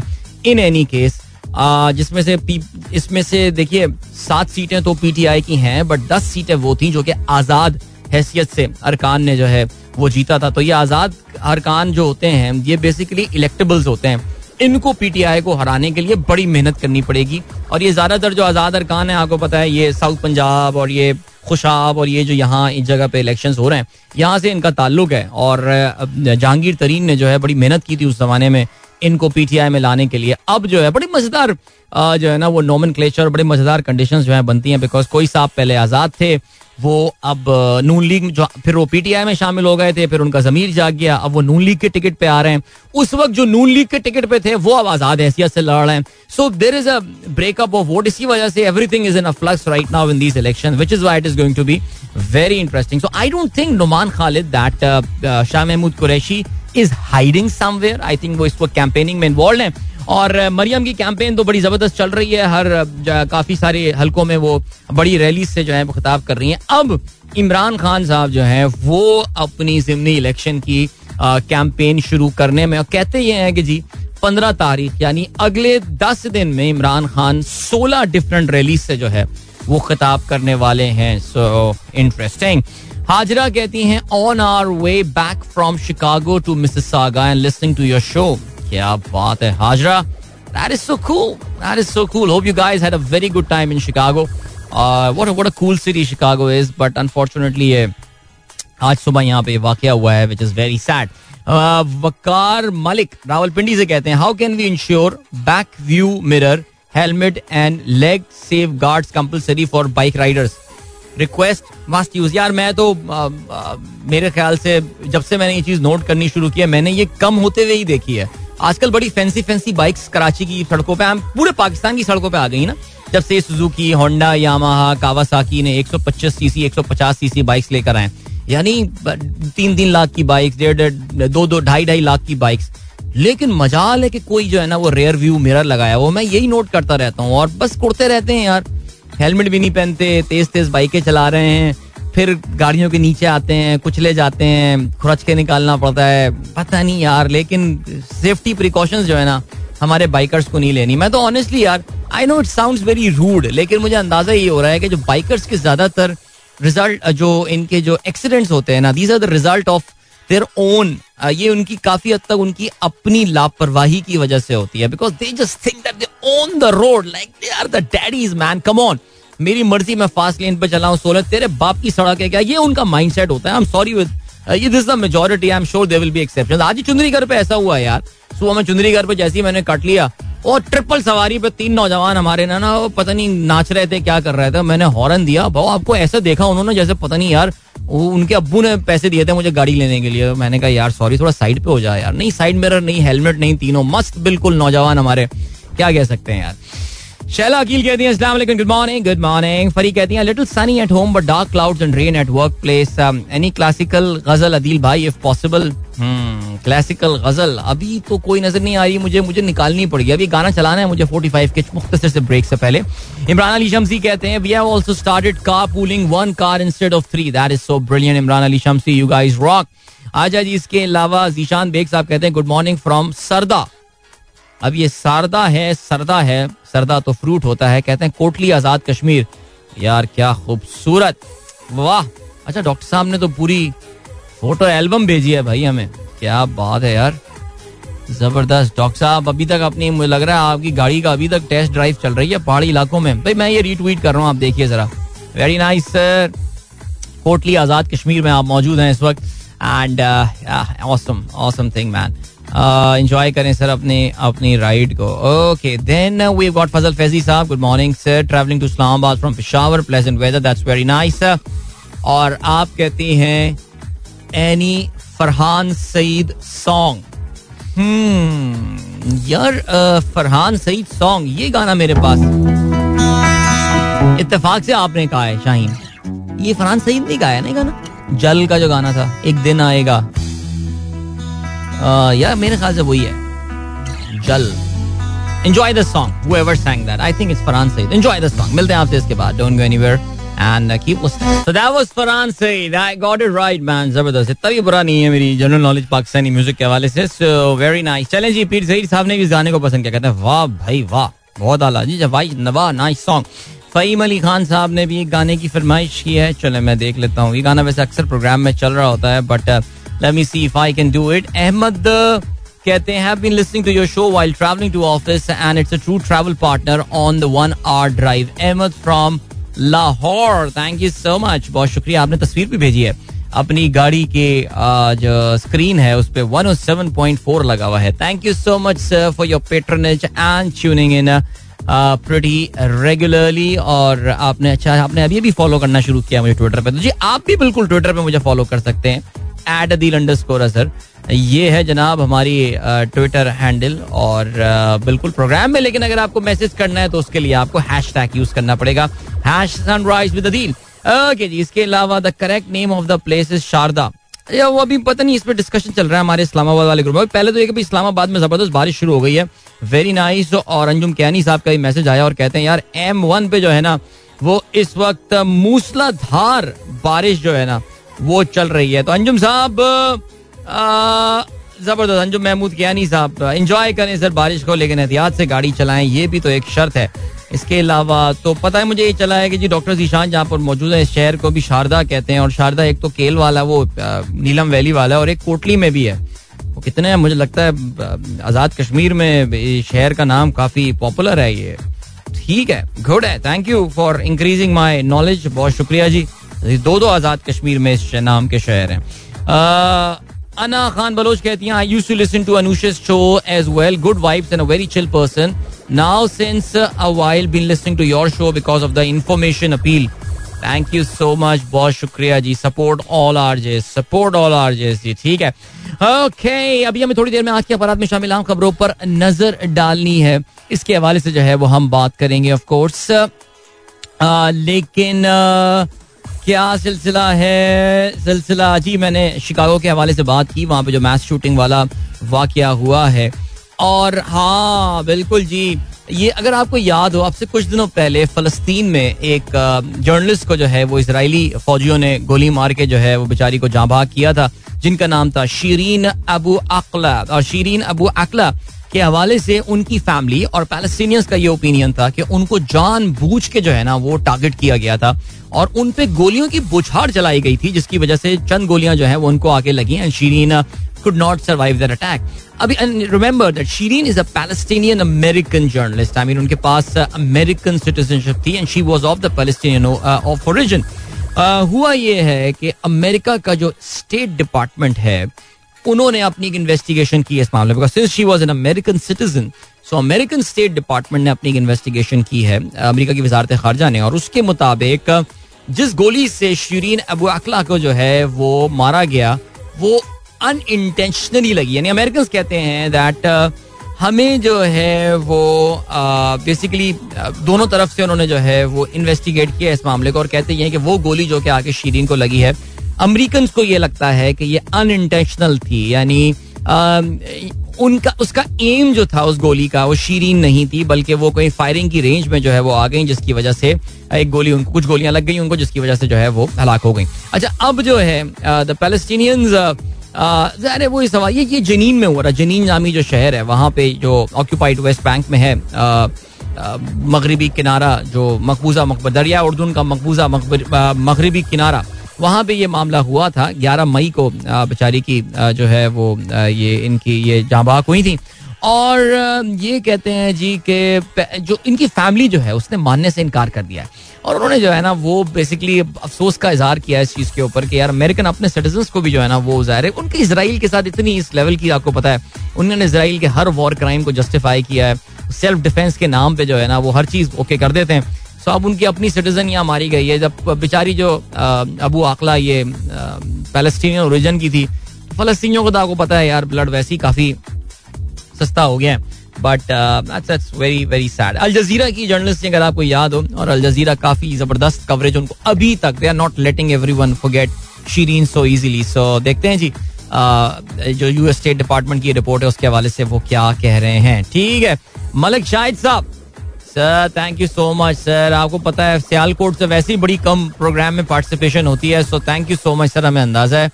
in any case जिसमें से इसमें से देखिए, सात सीटें तो पीटीआई की हैं बट दस सीटें वो थी जो कि आज़ाद हैसियत से अरकान ने जो है वो जीता था। तो ये आज़ाद अरकान जो होते हैं, ये बेसिकली इलेक्टेबल्स होते हैं। इनको पीटीआई को हराने के लिए बड़ी मेहनत करनी पड़ेगी। और ये ज़्यादातर जो आज़ाद अरकान है, आपको पता है, ये साउथ पंजाब और ये खुशाब और ये जो यहाँ इस जगह पे इलेक्शन हो रहे हैं, यहाँ से इनका ताल्लुक है। और जहांगीर तरीन ने जो है बड़ी मेहनत की थी उस जमाने में इनको पीटीआई में लाने के लिए। अब जो है बड़ी मज़ेदार जो है ना वो नॉमन क्लेचर बड़े मज़ेदार कंडीशन जो है बनती हैं बिकॉज़ कोई साहब पहले आज़ाद थे वो अब नून लीग जो, फिर वो पीटीआई में शामिल हो गए थे, फिर उनका जमीर जाग गया। अब वो नून लीग के टिकट पे आ रहे हैं। उस वक्त जो नून लीग के टिकट पे थे, वो अब आज़ाद हैसियत से लड़ रहे हैं। So there is a breakup of vote इसी वजह से everything is in a flux right now in this election which is why it is going to be very interesting so I don't think Numan Khalid that Shah Mahmood Qureshi is hiding somewhere I think वो इस वक्त campaigning में involve हैं। और मरियम की campaign तो बड़ी ज़बरदस्त चल रही है। हर काफ़ी सारे हलकों में वो बड़ी रैली से जो है वो खिताब कर रही हैं। अब इमरान खान साहब जो है, वो अपनी जिमनी इलेक्शन की कैंपेन शुरू करने में, और कहते ये हैं कि जी, पंद्रह तारीख, यानी अगले दस दिन में इमरान खान सोलह डिफरेंट रैली से जो है वो खिताब करने वाले हैं। सो इंटरेस्टिंग हाजरा कहती हैं on our way back from Chicago to Mississauga and listening to your show क्या बात है Hazra That is so cool. That is so cool. Hope you guys had a very good time in Chicago. Uh, what a, what a cool city Chicago is. But unfortunately, ये आज सुबह यहाँ पे वाक़ हुआ है which is very sad Waqar Malik Rawalpindi से कहते हैं how can we ensure back view mirror helmet and leg safeguards compulsory for bike riders request must use यार मैं तो आ, आ, मेरे ख्याल से जब से मैंने ये चीज़ नोट करनी शुरू की है मैंने ये कम होते हुए ही देखी है आजकल बड़ी फैंसी फैंसी बाइक्स कराची की सड़कों पे पूरे पाकिस्तान की सड़कों पे आ गई ना। जब से सुजुकी होंडा यामाहा कावासाकी ने 125 सीसी 150 सीसी बाइक्स लेकर आए यानी तीन तीन लाख की बाइक्स डेढ़ दो दो, ढाई ढाई लाख की बाइक्स लेकिन मजाल है कि कोई जो है ना, वो रेयर व्यू मिरर लगाया, वो मैं यही नोट करता रहता हूँ। और बस कुड़ते रहते हैं यार हेलमेट भी नहीं पहनते तेज तेज बाइकें चला रहे हैं। फिर गाड़ियों के नीचे आते हैं, कुछ ले जाते हैं, खुरच के निकालना पड़ता है, पता नहीं यार, लेकिन सेफ्टी प्रिकॉशंस जो है ना, हमारे बाइकर्स को नहीं लेनी। मैं तो ऑनेस्टली यार I know it sound very rude लेकिन मुझे अंदाज़ा ये हो रहा है कि जो बाइकर्स के ज़्यादातर रिज़ल्ट जो इनके जो एक्सीडेंट्स होते हैं ना these are the result of their own ये उनकी काफ़ी हद तक उनकी अपनी लापरवाही की वजह से होती है। Because they just think that they own the road like they are the daddies man come on मेरी मर्ज़ी, मैं फास्ट लेन पे चलाऊं, सोलह, तेरे बाप की सड़क है क्या? ये उनका माइंड सेट होता है। आई एम सॉरी विद ये this the majority I am sure they will be exception आज चुंदरी घर पे ऐसा हुआ यार। सुबह में चुंदरी घर पे जैसे ही मैंने कट लिया, और ट्रिपल सवारी पे तीन नौजवान हमारे ना ना पता नहीं नाच रहे थे, क्या कर रहे थे। मैंने हॉर्न दिया, भाव, आपको ऐसा देखा उन्होंने जैसे पता नहीं यार उनके अब्बू ने पैसे दिए थे मुझे गाड़ी लेने के लिए। मैंने कहा, यार सॉरी थोड़ा साइड पे हो जाए यार। नहीं साइड मिरर नहीं हेलमेट नहीं, तीनों मस्त, बिल्कुल नौजवान हमारे, क्या कह सकते हैं यार? शैला अकील कहती हैं, अस्सलाम वालेकुम good morning good morning Fari कहती हैं little sunny at home but dark clouds and rain at work place any classical ghazal Adeel bhai if possible classical गज़ल अभी तो कोई नज़र नहीं आ रही, मुझे मुझे निकालनी पड़ेगी अभी गाना चलाना है, मुझे 45 के मुख्तसर से ब्रेक से पहले। इमरान अली शमसी कहते हैं we have also started car pooling one car instead of three that is so brilliant Imran Ali Shamsi you guys rock आजा जी, इसके अलावा जीशान बेग साहब कहते हैं गुड मॉर्निंग फ्रॉम सरदा अब ये सारदा है, सरदा है। सरदा तो फ्रूट होता है, कहते हैं कोटली आज़ाद कश्मीर। यार, क्या खूबसूरत। वाह। अच्छा डॉक्टर साहब ने तो पूरी फ़ोटो एल्बम भेजी है भाई हमें। क्या बात है यार। ज़बरदस्त। डॉक्टर साहब, अभी तक अपनी, मुझे लग रहा है आपकी गाड़ी का अभी तक टेस्ट ड्राइव चल रही है पहाड़ी इलाकों में। भाई, मैं ये रीट्वीट कर रहा हूँ, आप देखिए जरा। Very nice sir Kotli Azad Kashmir में आप मौजूद हैं इस वक्त। And awesome awesome thing man enjoy करें सर अपने, अपनी राइड को। Okay then we got Fazal Faizi sahab good morning sir travelling to Islamabad from Peshawar pleasant weather that's very nice और आप कहती हैं एनी फरहान सईद सॉन्ग यार फरहान सईद सॉन्ग ये गाना मेरे पास। इतफाक से आपने कहा है, शाहीन। ये फरहान सईद ने गाया ना गाना? जल का जो गाना था एक दिन आएगा यार मेरे ख्याल से वही है जल Enjoy the song. Whoever sang that, I think it's Farhan Said. Enjoy the song. मिलते हैं आपसे इसके बाद. Don't go anywhere. And uh, keep listening. So that was Farhan Said. I got it right, man. ज़बरदस्त. इतना भी बुरा नहीं है मेरी जनरल नॉलेज पाकिस्तानी म्यूज़िक के हवाले से. So very nice. चलें जी पीर सईद साहब ने भी इस गाने को पसंद किया. कहते हैं वाह भाई वाह बहुत आला जी भाई नवा नाइस सॉन्ग फ़हीम अली खान साहब ने भी एक गाने की फरमाइश की है। चले, मैं देख लेता हूँ। ये गाना वैसे अक्सर प्रोग्राम में चल रहा होता है but let me see if I can do it Ahmed, कहते हैं been listening to your show while travelling to office and it's a true travel partner on the one hour drive Ahmed from Lahore. Thank you so much बहुत शुक्रिया। आपने तस्वीर भी भेजी है। अपनी गाड़ी के जो स्क्रीन है, उस पर 107.4 लगा हुआ है। Thank you so much sir for your patronage and tuning in pretty regularly और आपने अच्छा आपने अभी भी फॉलो करना शुरू किया मुझे ट्विटर पे। तो जी, आप भी बिल्कुल ट्विटर पे मुझे फॉलो कर सकते हैं। At Dil underscore sir ये है जनाब हमारी ट्विटर हैंडल और बिल्कुल प्रोग्राम में, लेकिन अगर आपको मैसेज करना है तो उसके लिए आपको हैश टैग यूज़ करना पड़ेगा। Hash sunrise with okay ji, इसके अलावा the correct name of the place is Sharda या वो अभी पता नहीं इस पर डिस्कशन चल रहा है हमारे इस्लामाबाद वाले ग्रुप में। पहले तो ये कि इस्लामाबाद में ज़बरदस्त बारिश शुरू हो गई है। वेरी नाइस और अंजुम कैनी साहब का मैसेज आया और कहते हैं, यार एम वन पे जो है ना, वो इस वक्त मूसलाधार बारिश जो है ना, वो चल रही है। तो अंजुम साहब ज़बरदस्त। अंजुम महमूद कियानी साहब इंजॉय करें सर बारिश को, लेकिन एहतियात से गाड़ी चलाएँ, ये भी तो एक शर्त है। इसके अलावा तो पता है मुझे ये चला है कि जी डॉक्टर जीशान जहाँ पर मौजूद है, इस शहर को भी शारदा कहते हैं और शारदा एक तो केल वाला, वो नीलम वैली वाला है और एक कोटली में भी है। वो कितने हैं, मुझे लगता है आज़ाद कश्मीर में शहर का नाम काफ़ी पॉपुलर है ये। ठीक है गुड है thank you for increasing my knowledge बहुत शुक्रिया जी। दो दो आज़ाद कश्मीर में इस नाम के शहर हैं। अना खान बलोच कहती हैं I used to listen to Anoushey's show as well good vibes and a very chill person now since a while been listening to your show because of the information appeal thank you so much बहुत शुक्रिया जी support all R J support all R J जी ठीक है? Okay अभी हमें थोड़ी देर में आज के अपराध में शामिल आम खबरों पर नज़र डालनी है। इसके हवाले से जो है वो हम बात करेंगे ऑफ़ कोर्स लेकिन uh, क्या सिलसिला है? सिलसिला जी मैंने शिकागो के हवाले से बात की। वहाँ पे जो मैथ शूटिंग वाला वाक़ हुआ है। और हाँ बिल्कुल जी। ये अगर आपको याद हो, आपसे कुछ दिनों पहले फलस्तीन में एक जर्नलिस्ट को जो है, वो इसराइली फौजियों ने गोली मार के जो है, वो बेचारी को भाग किया था, जिनका नाम था शीरीन अबू अकला। और शीरीन अबू अकला के हवाले से उनकी फैमिली और पैलेस्टीनियंस का ये ओपिनियन था कि उनको जान बूझ के जो है ना, वो टारगेट किया गया था और उन पे गोलियों की बुछाड़ चलाई गई थी, जिसकी वजह से चंद गोलियाँ जो है, वो उनको आगे लगी and Shireen could not survive that attack. अभी remember that Shireen is a Palestinian American journalist. I mean उनके पास American citizenship थी and she was of the Palestinian uh, of origin. Uh, हुआ ये है कि अमेरिका का जो स्टेट डिपार्टमेंट है उन्होंने अपनी एक इन्वेस्टिगेशन की इस मामले में since she was an American citizen so American State Department ने अपनी एक इन्वेस्टिगेशन की है अमेरिका की वजारत खारजा ने और उसके मुताबिक जिस गोली से शरीन अबू अकला को जो है वो मारा गया वो अनइंटेंशनली लगी। यानी अमेरिकन कहते हैं दैट हमें जो है वो बेसिकली दोनों तरफ़ से उन्होंने जो है वो इन्वेस्टिगेट किया इस मामले को और कहते हैं कि वो गोली जो कि आगे शीरीन को लगी है अमेरिकन को ये लगता है कि ये अनइंटेंशनल थी। यानी उनका, उसका एम जो था उस गोली का, वो शीरीन नहीं थी, बल्कि वो कोई फायरिंग की रेंज में जो है वो आ गई, जिसकी वजह से एक गोली उनको, कुछ गोलियाँ लग गई उनको, जिसकी वजह से जो है वो हलाक हो गई। अच्छा अब जो है द पैलेस्टीनियंस अरे वो सवाल ये ये जनीन में हो रहा है जनीन नामी जो शहर है, वहाँ पे जो ऑक्यूपाइड वेस्ट बैंक में है मगरबी किनारा, जो मकबूजा मकबर दरिया उर्दून का मकबूजा मगरबी किनारा, वहाँ पे ये मामला हुआ था 11 मई को बेचारी की जो है वो ये इनकी, ये जाबाक हुई थी। और ये कहते हैं जी कि जो इनकी फैमिली जो है, उसने मानने से इनकार कर दिया है। और उन्होंने जो है ना, वो बेसिकली अफसोस का इजहार किया इस चीज़ के ऊपर कि यार अमेरिकन अपने सिटीजन को भी जो है ना, वो ज़ाहिर है। उनके इसराइल के साथ इतनी इस लेवल की, आपको पता है, उन्होंने इसराइल के हर वॉर क्राइम को जस्टिफाई किया है। सेल्फ डिफेंस के नाम पे जो है ना, वो हर चीज़ ओके कर देते हैं। सो अब उनकी अपनी सिटीजन यहाँ मारी गई है। जब बेचारी जो अबू आकला ये पैलेस्टीनियन ओरिजिन की थी फलस्तियों को तो आपको पता है यार ब्लड वैसे ही काफ़ी सस्ता हो गया है। But very very sad Al Jazeera की जर्नलिस्ट अगर आपको याद हो, और अल जजीरा काफ़ी ज़बरदस्त कवरेज उनको अभी तक they are not letting everyone forget Shireen so easily so देखते हैं जी जो यूएस स्टेट डिपार्टमेंट की रिपोर्ट है, उसके हवाले से वो क्या कह रहे हैं। ठीक है, Malik Shahid sahab. Sir thank you so much sir आपको पता है, सियालकोट से वैसे ही बड़ी कम प्रोग्राम में पार्टिसिपेशन होती है so thank you so much sir हमें अंदाज़ा है,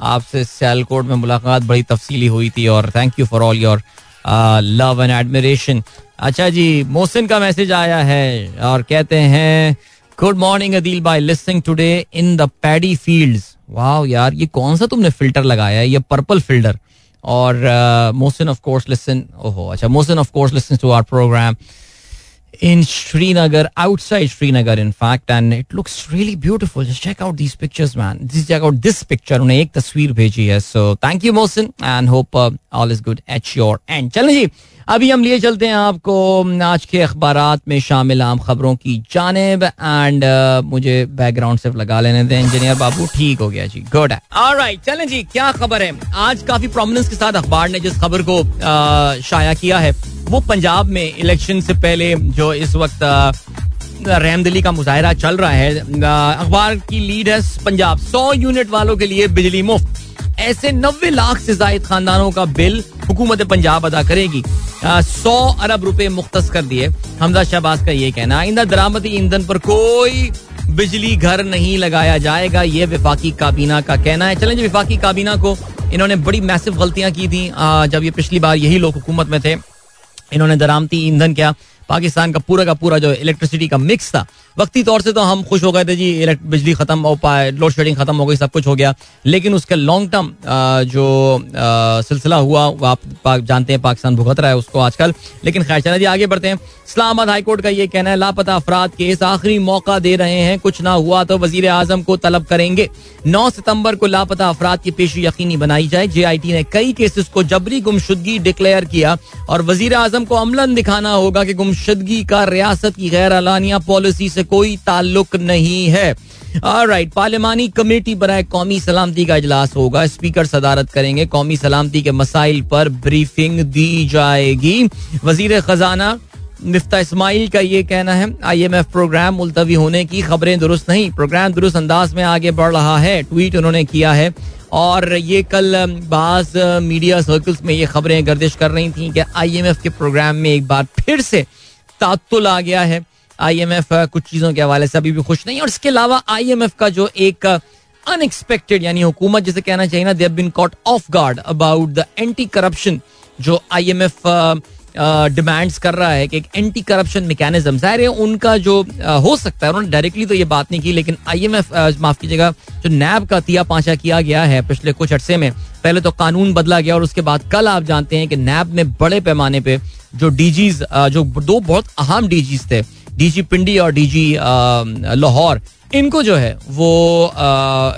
आपसे सियालकोट में मुलाकात बड़ी तफसीली हुई थी, और thank you for all your love and admiration अच्छा जी, मोहसिन का मैसेज आया है और कहते हैं good morning Adeel by listening today in the paddy fields वाह यार, ये कौन सा तुमने फ़िल्टर लगाया है? ये पर्पल फ़िल्टर और मोहसिन ऑफ़ कोर्स लिसन ओहो अच्छा Mohsin of course listen to our program in Srinagar, outside Srinagar, in fact, and it looks really beautiful. Just check out these pictures, man. Just check out this picture. उन्हें एक तस्वीर भेजी है. So thank you, Mohsin, and hope uh, all is good at your end. चलें जी अभी हम लिए चलते हैं आपको आज के अखबार में शामिल आम खबरों की जानब एंड मुझे बैकग्राउंड सिर्फ़ लगा लेने दें इंजीनियर बाबू, ठीक हो गया जी गुड है चलें जी, क्या खबर है? आज काफ़ी प्रोमिनेंस के साथ अखबार ने जिस खबर को शाया किया है, वो पंजाब में इलेक्शन से पहले जो इस वक्त रहमदिली का मुजाहरा चल रहा है अखबार की लीड है पंजाब, सौ यूनिट वालों के लिए बिजली मुफ़्त। ऐसे नब्बे लाख से जायद खानदानों का बिल हुकूमत पंजाब अदा करेगी। सौ अरब रुपए मुख्त कर दिए। हमजा शहबाज का ये कहना आइंदा दरामदी ईंधन पर कोई बिजली घर नहीं लगाया जाएगा। ये विफाकी काबीना का कहना है। चलें जी, विफाकी काबीना को इन्होंने बड़ी मैसिव गलतियाँ की थी। जब ये पिछली बार यही लोग हुकूमत में थे, इन्होंने दरामती ईंधन क्या, पाकिस्तान का पूरा का पूरा जो इलेक्ट्रिसिटी का मिक्स था वक्ती तौर से तो हम खुश हो गए थे जी बिजली खत्म हो पाए लोड शेडिंग खत्म हो गई, सब कुछ हो गया। लेकिन उसके लॉन्ग टर्म जो सिलसिला हुआ आप जानते हैं, पाकिस्तान भुगत रहा है उसको आजकल। लेकिन खैर, चला जी, आगे बढ़ते हैं। इस्लामाबाद हाईकोर्ट का ये कहना है, लापता अफराद केस आखिरी मौका दे रहे हैं, कुछ ना हुआ तो वज़ीर आज़म को तलब करेंगे। नौ सितंबर को लापता अफराद की पेशी यकीनी बनाई जाए। जे आई टी ने कई केसेस को जबरी गुमशुदगी डिक्लेयर किया और वज़ीर आज़म को अमलन दिखाना होगा कि गुमशुदगी का रियासत की गैर अलानिया पॉलिसी से कोई ताल्लुक नहीं है। राइट पार्लिमानी कमेटी बरए कौमी सलामती का इजलास होगा। स्पीकर सदारत करेंगे। कौमी सलामती के मसाइल पर ब्रीफिंग दी जाएगी। वज़ीर खजाना मिफ्ता इस्माइल का ये कहना है आईएमएफ प्रोग्राम मुलतवी होने की खबरें दुरुस्त नहीं। प्रोग्राम दुरुस्त अंदाज में आगे बढ़ रहा है। ट्वीट उन्होंने किया है। और ये कल बाज मीडिया सर्कल्स में ये खबरें गर्दिश कर रही थी कि आईएमएफ के प्रोग्राम में एक बार फिर से तातुल आ गया है। आईएमएफ कुछ चीज़ों के हवाले से अभी भी खुश नहीं है। और इसके अलावा आईएमएफ का जो एक अनएक्सपेक्टेड यानी हुकूमत, जिसे कहना चाहिए ना been caught off guard about the anti corruption जो आईएमएफ डिमांड्स कर रहा है कि एक एंटी करप्शन मैकेनिज्म ज़ाहिर है, उनका जो हो सकता है, उन्होंने डायरेक्टली तो ये बात नहीं की, लेकिन आई एम एफ़ माफ़ कीजिएगा, जो नैब का तिया पाचा किया गया है पिछले कुछ अर्से में, पहले तो कानून बदला गया, और उसके बाद कल आप जानते हैं कि नैब ने बड़े पैमाने पर जो डीजीज जो दो बहुत अहम डीजीज थे डीजी पिंडी और डीजी लाहौर इनको जो है वो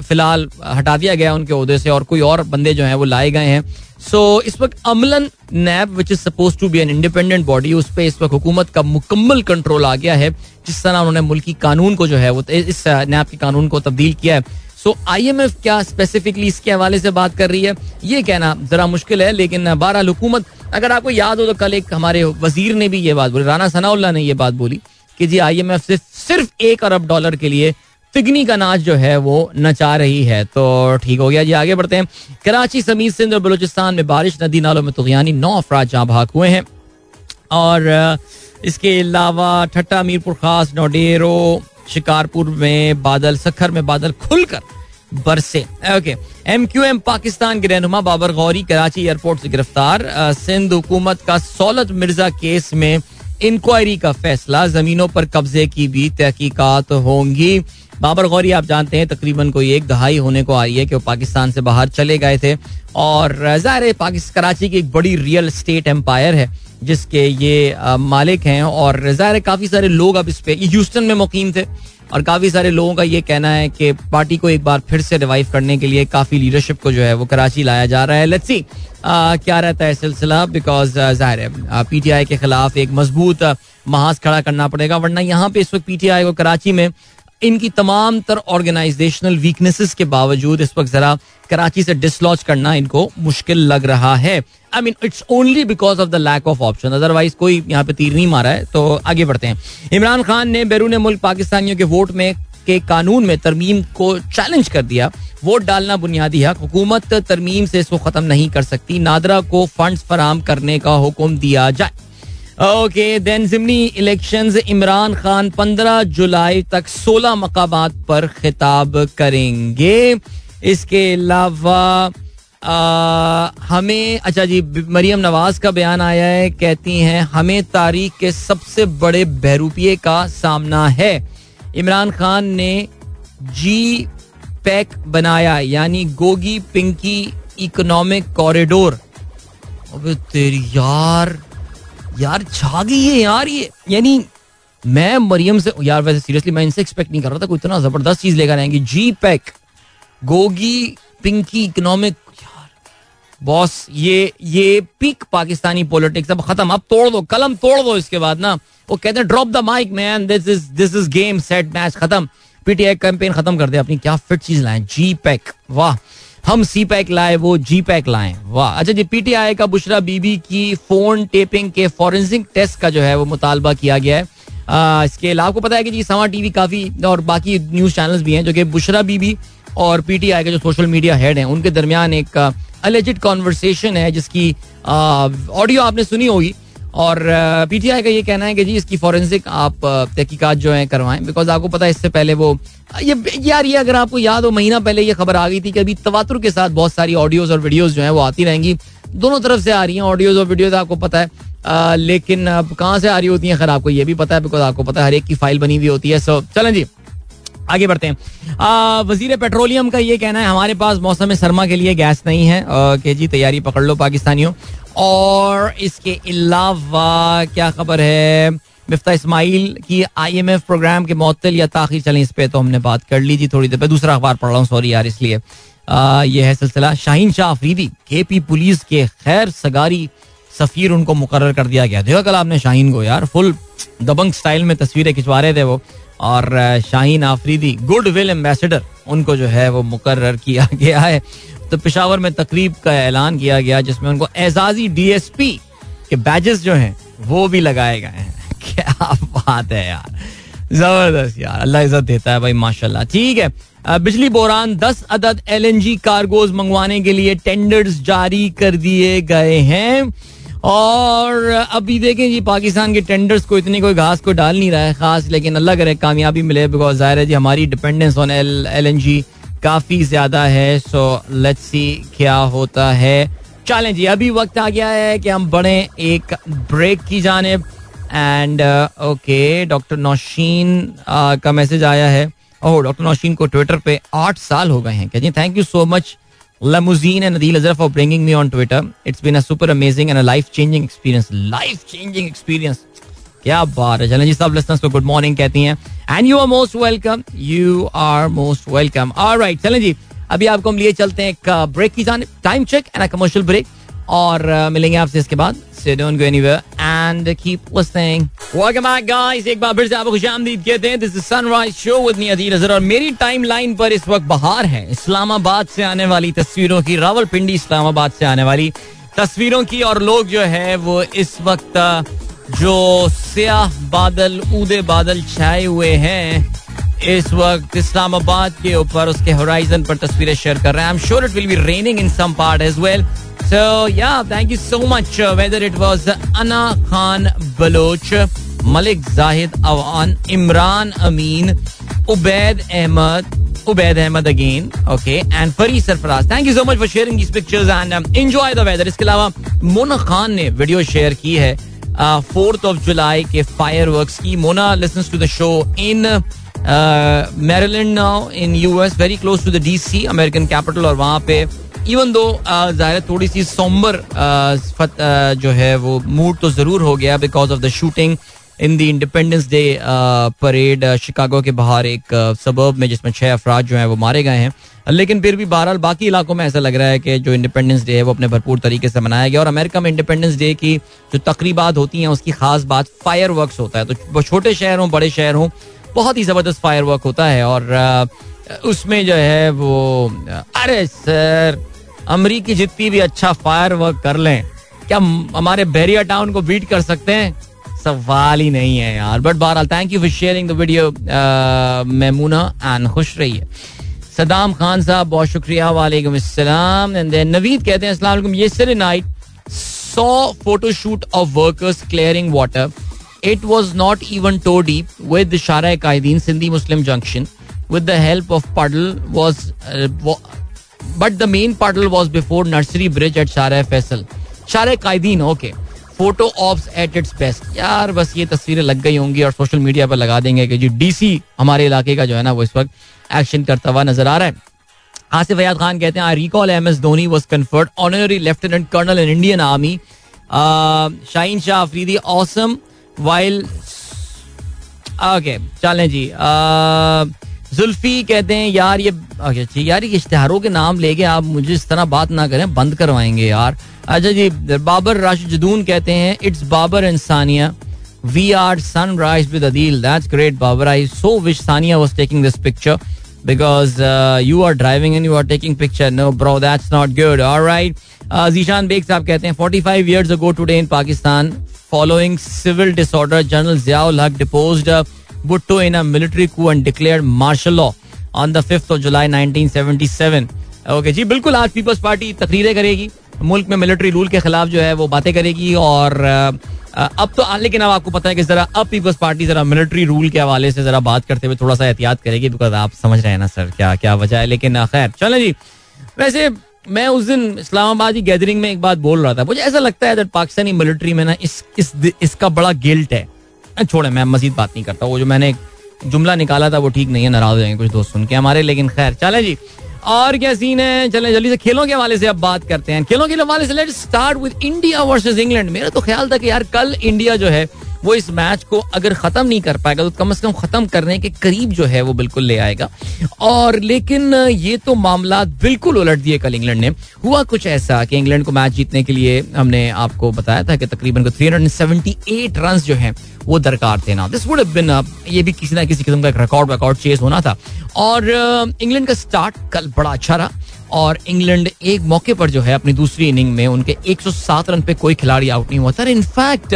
फ़िलहाल हटा दिया गया उनके अहदे से और कोई और बंदे जो हैं वो लाए गए हैं। सो so, इस वक्त Amlan NAB which is suppose to be an independent body उस पर इस वक्त हुकूमत का मुकम्मल कंट्रोल आ गया है जिस तरह उन्होंने मुल्की कानून को जो है वो इस नैब के कानून को तब्दील किया है। सो आई एम एफ़ क्या स्पेसिफिकली इसके हवाले से बात कर रही है? ये कहना जरा मुश्किल है लेकिन बहरहाल हुकूमत अगर आपको याद हो तो कल एक हमारे वज़ीर ने भी ये बात बोली राना सनाउल्ला ने ये बात बोली। कि जी एफ़ से सिर्फ़ एक अरब डॉलर के लिए तिगनी का नाच जो है वो नचा रही है। तो ठीक हो गया जी, आगे बढ़ते हैं। कराची समीत सिंध और बलूचिस्तान में बारिश, नदी नालों में तुगयानी, नौ अफराज जहाँ भाग हुए हैं। और इसके अलावा ठट्टा, मीरपुर खास, नोडेरो, शिकारपुर में बादल, सखर में बादल खुलकर बरसे। Okay, M Q M Pakistan के रहनुमा बाबर गौरी, कराची एयरपोर्ट से गिरफ़्तार। सिंध हुकूमत का सौलत मिर्ज़ा केस में इंक्वायरी का फैसला, जमीनों पर कब्जे की भी तहकीकत होंगी। बाबर गौरी, आप जानते हैं, तकरीबन कोई एक दहाई होने को आई है कि वो पाकिस्तान से बाहर चले गए थे। और ज़ाहिर पाकिस्तान कराची की एक बड़ी रियल स्टेट एम्पायर है, जिसके ये मालिक हैं। और, ज़ाहिर काफ़ी सारे लोग अब इस पे ह्यूस्टन में मुकीम थे। और काफ़ी सारे लोगों का ये कहना है कि पार्टी को एक बार फिर से रिवाइव करने के लिए काफ़ी लीडरशिप को जो है वो कराची लाया जा रहा है। लेट्स सी क्या रहता है सिलसिला? बिकॉज़ ज़ाहिर है पीटीआई के खिलाफ एक मज़बूत महाज खड़ा करना पड़ेगा, वरना यहाँ पे इस वक्त पीटीआई को कराची में इनकी तमाम तर ऑर्गेनाइजेशनल वीकनेसेस के बावजूद इस वक्त जरा कराची से डिसलॉन्च करना इनको मुश्किल लग रहा है। I mean it's only because of the lack of option otherwise कोई यहाँ पे तीर नहीं मारा है। तो आगे बढ़ते हैं। इमरान खान ने बैरून मुल्क पाकिस्तानियों के वोट में के कानून में तरमीम को चैलेंज कर दिया। वोट डालना बुनियादी हक। हुकूमत तरमीम से इसको खत्म नहीं कर सकती। नादरा को फंड्स फराम करने का हुक्म दिया जाए। ओके देन जिमनी इलेक्शंस इमरान खान 15 जुलाई तक 16 मकामात पर खिताब करेंगे। इसके अलावा हमें अच्छा जी, मरियम नवाज़ का बयान आया है, कहती हैं, हमें तारीख के सबसे बड़े बहरूपिये का सामना है। इमरान खान ने जी पैक बनाया, यानी गोगी पिंकी इकोनॉमिक कॉरिडोर। अबे तेरी यार यार छा गई है यार ये। यानी मैं मरियम से यार वैसे सीरियसली मैं इनसे एक्सपेक्ट नहीं कर रहा था, कोई इतना ज़बरदस्त चीज़ लेकर आएँगे। जी पैक गोगी पिंकी इकोनॉमिक बॉस ये ये पीक पाकिस्तानी पॉलिटिक्स अब खत्म। अब तोड़ दो, कलम तोड़ दो इसके बाद ना। वो कहते हैं drop the mic man this is this is game set match खत्म. पीटीआई कैंपेन खत्म कर दे, अपनी क्या फिट चीज़ लाए। जी पैक वाह। हम सी पैक लाए वो जी पैक लाए। वाह। अच्छा जी पीटीआई का बुशरा बीबी की फ़ोन टेपिंग के फॉरेंसिक टेस्ट का जो है वो मुतालबा किया गया है। आ, इसके अलावा आपको पता है कि जी समा टीवी काफ़ी और बाकी न्यूज़ चैनल्स भी हैं जो कि बुशरा बीबी और पीटीआई के जो सोशल मीडिया हेड हैं उनके दरमियान एक अलेजिड कॉन्वर्सेशन है जिसकी ऑडियो आपने सुनी होगी। और पीटीआई का ये कहना है कि जी इसकी फॉरेंसिक आप तहकीकात जो है करवाएँ बिकॉज़ आपको पता है इससे पहले वो ये यार ये अगर आपको याद हो महीना पहले ये खबर आ गई थी कि अभी तवातुर के साथ बहुत सारी ऑडियोज और वीडियोज़ जो है वो आती रहेंगी। दोनों तरफ़ से आ रही हैं ऑडियोज और वीडियोज़ आपको पता है। आ, लेकिन अब कहाँ से आ रही होती हैं खैर आपको ये भी पता है बिकॉज़ आपको पता है हर एक की फ़ाइल बनी हुई होती है। सो चलें जी आगे बढ़ते हैं। वज़ीर पेट्रोलियम का ये कहना है हमारे पास मौसम सरमा के लिए गैस नहीं है। के जी तैयारी पकड़ लो पाकिस्तानियों। और इसके अलावा क्या खबर है? मिफ्ता इस्माइल की आईएमएफ प्रोग्राम के मअतल या ताखिर चलें, इस पर तो हमने बात कर ली थी थोड़ी देर पर दूसरा अखबार पढ़ रहा हूँ सॉरी यार, इसलिए। यह है सिलसिला। शाहीन शाह अफरीदी के पी पुलिस के खैर सगारी सफीर उनको मुकर कर दिया गया। देखा कल आपने शाहीन को यार, फुल दबंग स्टाइल में तस्वीरें खिंचवा रहे थे वो। और Shaheen Afridi goodwill ambassador, उनको जो है वो मुकर किया गया है। तो पिशावर में तकरीब का ऐलान किया गया, जिसमें उनको एजाजी डीएसपी के बैजेस जो हैं, वो भी लगाए गए हैं। क्या बात है यार। ज़बरदस्त यार, अल्लाह इज़्ज़त देता है भाई, माशाल्लाह। ठीक है बिजली बोरान दस अदद एल एन जी कार्गोज मंगवाने के लिए टेंडर्स जारी कर दिए गए हैं। और अभी देखें जी, पाकिस्तान के टेंडर्स को इतनी कोई घास को डाल नहीं रहा है खास, लेकिन अल्लाह करे, कामयाबी मिले बिकॉज़ ज़ाहिर है जी, हमारी dependence on L L N G काफ़ी ज़्यादा है सो लेट्स सी क्या होता है चलें जी अभी वक्त आ गया है कि हम बढ़े एक ब्रेक की जानब एंड ओके डॉक्टर नौशीन का मैसेज आया है ओह डॉक्टर नौशीन को ट्विटर पे आठ साल हो गए हैं क्या जी thank you so much Limousine and Adil Azhar for bringing me on Twitter. It's been a super amazing and a life changing experience. Life changing experience. क्या बात है चलें जी सब लिसनर्स को गुड मॉर्निंग कहती हैं and you are most welcome you are most welcome alright चलें जी। अभी आपको हम लिए चलते हैं एक ब्रेक की जाने time check and commercial break और मिलेंगे आपसे इसके बाद। So don't go anywhere and keep listening. Welcome back, guys. एक बार फिर से आपको खुशामदीद कहते हैं. This is Sunrise Show with me Adeel Azhar और मेरी टाइमलाइन पर इस वक्त बहार है। इस्लामाबाद से आने वाली तस्वीरों की, रावलपिंडी इस्लामाबाद से आने वाली तस्वीरों की। और लोग जो है वो इस वक्त जो स्याह बादल ऊदे बादल छाए हुए हैं, इस वक्त इस्लामाबाद के ऊपर उसके होराइजन पर तस्वीरें शेयर कर रहे हैं। I am sure it will be raining in some part as well so या thank you so much weather it was Ana Khan Baloch Malik Zahid Awan Imran Amin Ubaid Ahmed Ubaid Ahmed again okay and Fari Sarfaraz thank you so much for sharing this pictures and enjoy the weather इसके अलावा मोना खान ने video share की है। Fourth of जुलाई के fire की। Mona listen to the show in Maryland now in US very close to the DC American capital और वहाँ पे इवन दो ज़ाहिर थोड़ी सी सोम्बर जो है, वो मूड तो ज़रूर हो गया because of the shooting in the Independence Day parade Chicago के बाहर एक सबब uh, में जिसमें छह अफराज जो हैं वो मारे गए हैं। लेकिन फिर भी बहरहाल बाकी इलाकों में ऐसा लग रहा है कि जो इंडिपेंडेंस डे है वो अपने भरपूर तरीके से मनाया गया। और अमेरिका में इंडिपेंडेंस डे की जो तकरीबात होती हैं उसकी खास बात फायर होता है। तो छोटे शहर हों बड़े शहर हों बहुत ही ज़बरदस्त फायर होता है। और uh, उसमें जो है वो अरे सर अमरीकी जितनी भी अच्छा फायर वर्क कर लें। क्या हमारे बैरिया टाउन को बीट कर सकते हैं? सवाल ही नहीं है यार। बट बहरहाल thank you for sharing the video Memoona and खुश रही है सदाम खान साहब बहुत शुक्रिया वालेकुम अस्सलाम। एंड नवीद कहते हैं अस्सलाम वालेकुम। Yesterday night saw photo shoot of workers clearing water it was not even toe deep with Shahra Quaideen Sindhi Muslim junction the help of puddle was uh, but the main puddle was before nursery bridge at Shara Faisal. Shahra Quaideen okay photo of at its best यार, बस ये तस्वीरें लग गई होंगी और social media पर लगा देंगे कि जी डीसी हमारे इलाके का जो है ना, वो इस वक्त एक्शन करता हुआ नज़र आ रहा है। आसिफ अयाद खान कहते हैं I recall M S Dhoni was conferred honorary lieutenant colonel in Indian army Shaheen Shah Afridi awesome while okay चलें जी। जुल्फी कहते हैं, यार, ये अच्छा जी, यार इश्तेहारों के नाम लेके आप मुझे इस तरह बात ना करें, बंद करवाएँगे यार। अच्छा जी, बाबर राशिदून कहते हैं it's Babar and Sania. We are sunrise with Adeel great Babar. I so wish Sania was taking this picture because you are driving and you are taking picture no bro that's not good और right Zeeshan Baig साहब कहते हैं forty five years ago today in Pakistan following civil disorder general Ziaul Haq deposed Bhutto in a military coup and declared martial law on the 5th of July 1977. Okay जी बिल्कुल आज peoples party तकरीरें करेगी मुल्क में military rule के खिलाफ जो है वो बातें करेगी और अब तो लेकिन अब आपको पता है कि जरा अब पीपल्स पार्टी जरा मिलिट्री रूल के हवाले से जरा बात करते हुए थोड़ा सा एहतियात करेगी बिकॉज़ आप समझ रहे हैं ना सर क्या क्या वजह है लेकिन खैर चले जी वैसे मैं उस दिन इस्लामाबाद की गैदरिंग में एक बात बोल रहा था। मुझे ऐसा लगता है पाकिस्तानी मिलिट्री में ना इस, इस इसका बड़ा गिल्ट है। छोड़े, मैं मजीद बात नहीं करता, वो जो मैंने जुमला निकाला था, वो ठीक नहीं है, नाराज़ हो जाएँगे कुछ दोस्त सुन के हमारे, लेकिन खैर, चले जी। और क्या सीन है? चले, जल्दी से खेलों के हवाले से अब बात करते हैं। खेलों के हवाले से let start with India versus England मेरा तो ख्याल था कि यार, कल इंडिया जो है वो इस मैच को अगर खत्म नहीं कर पाएगा तो कम से कम खत्म करने के करीब जो है वो बिल्कुल ले आएगा। और लेकिन, ये तो मामला बिल्कुल उलट दिए कल इंग्लैंड ने। हुआ कुछ ऐसा कि इंग्लैंड को मैच जीतने के लिए हमने आपको बताया था कि तकरीबन को 378 रन जो हैं, वो दरकार थे ना। दिस वुड बीन ये भी किसी ना किसी किस्म का एक रिकॉर्ड रिकॉर्ड चेस होना था। और इंग्लैंड का स्टार्ट कल बड़ा अच्छा रहा। और इंग्लैंड एक मौके पर जो है अपनी दूसरी इनिंग में उनके 107 रन पे कोई खिलाड़ी आउट नहीं हुआ था। In fact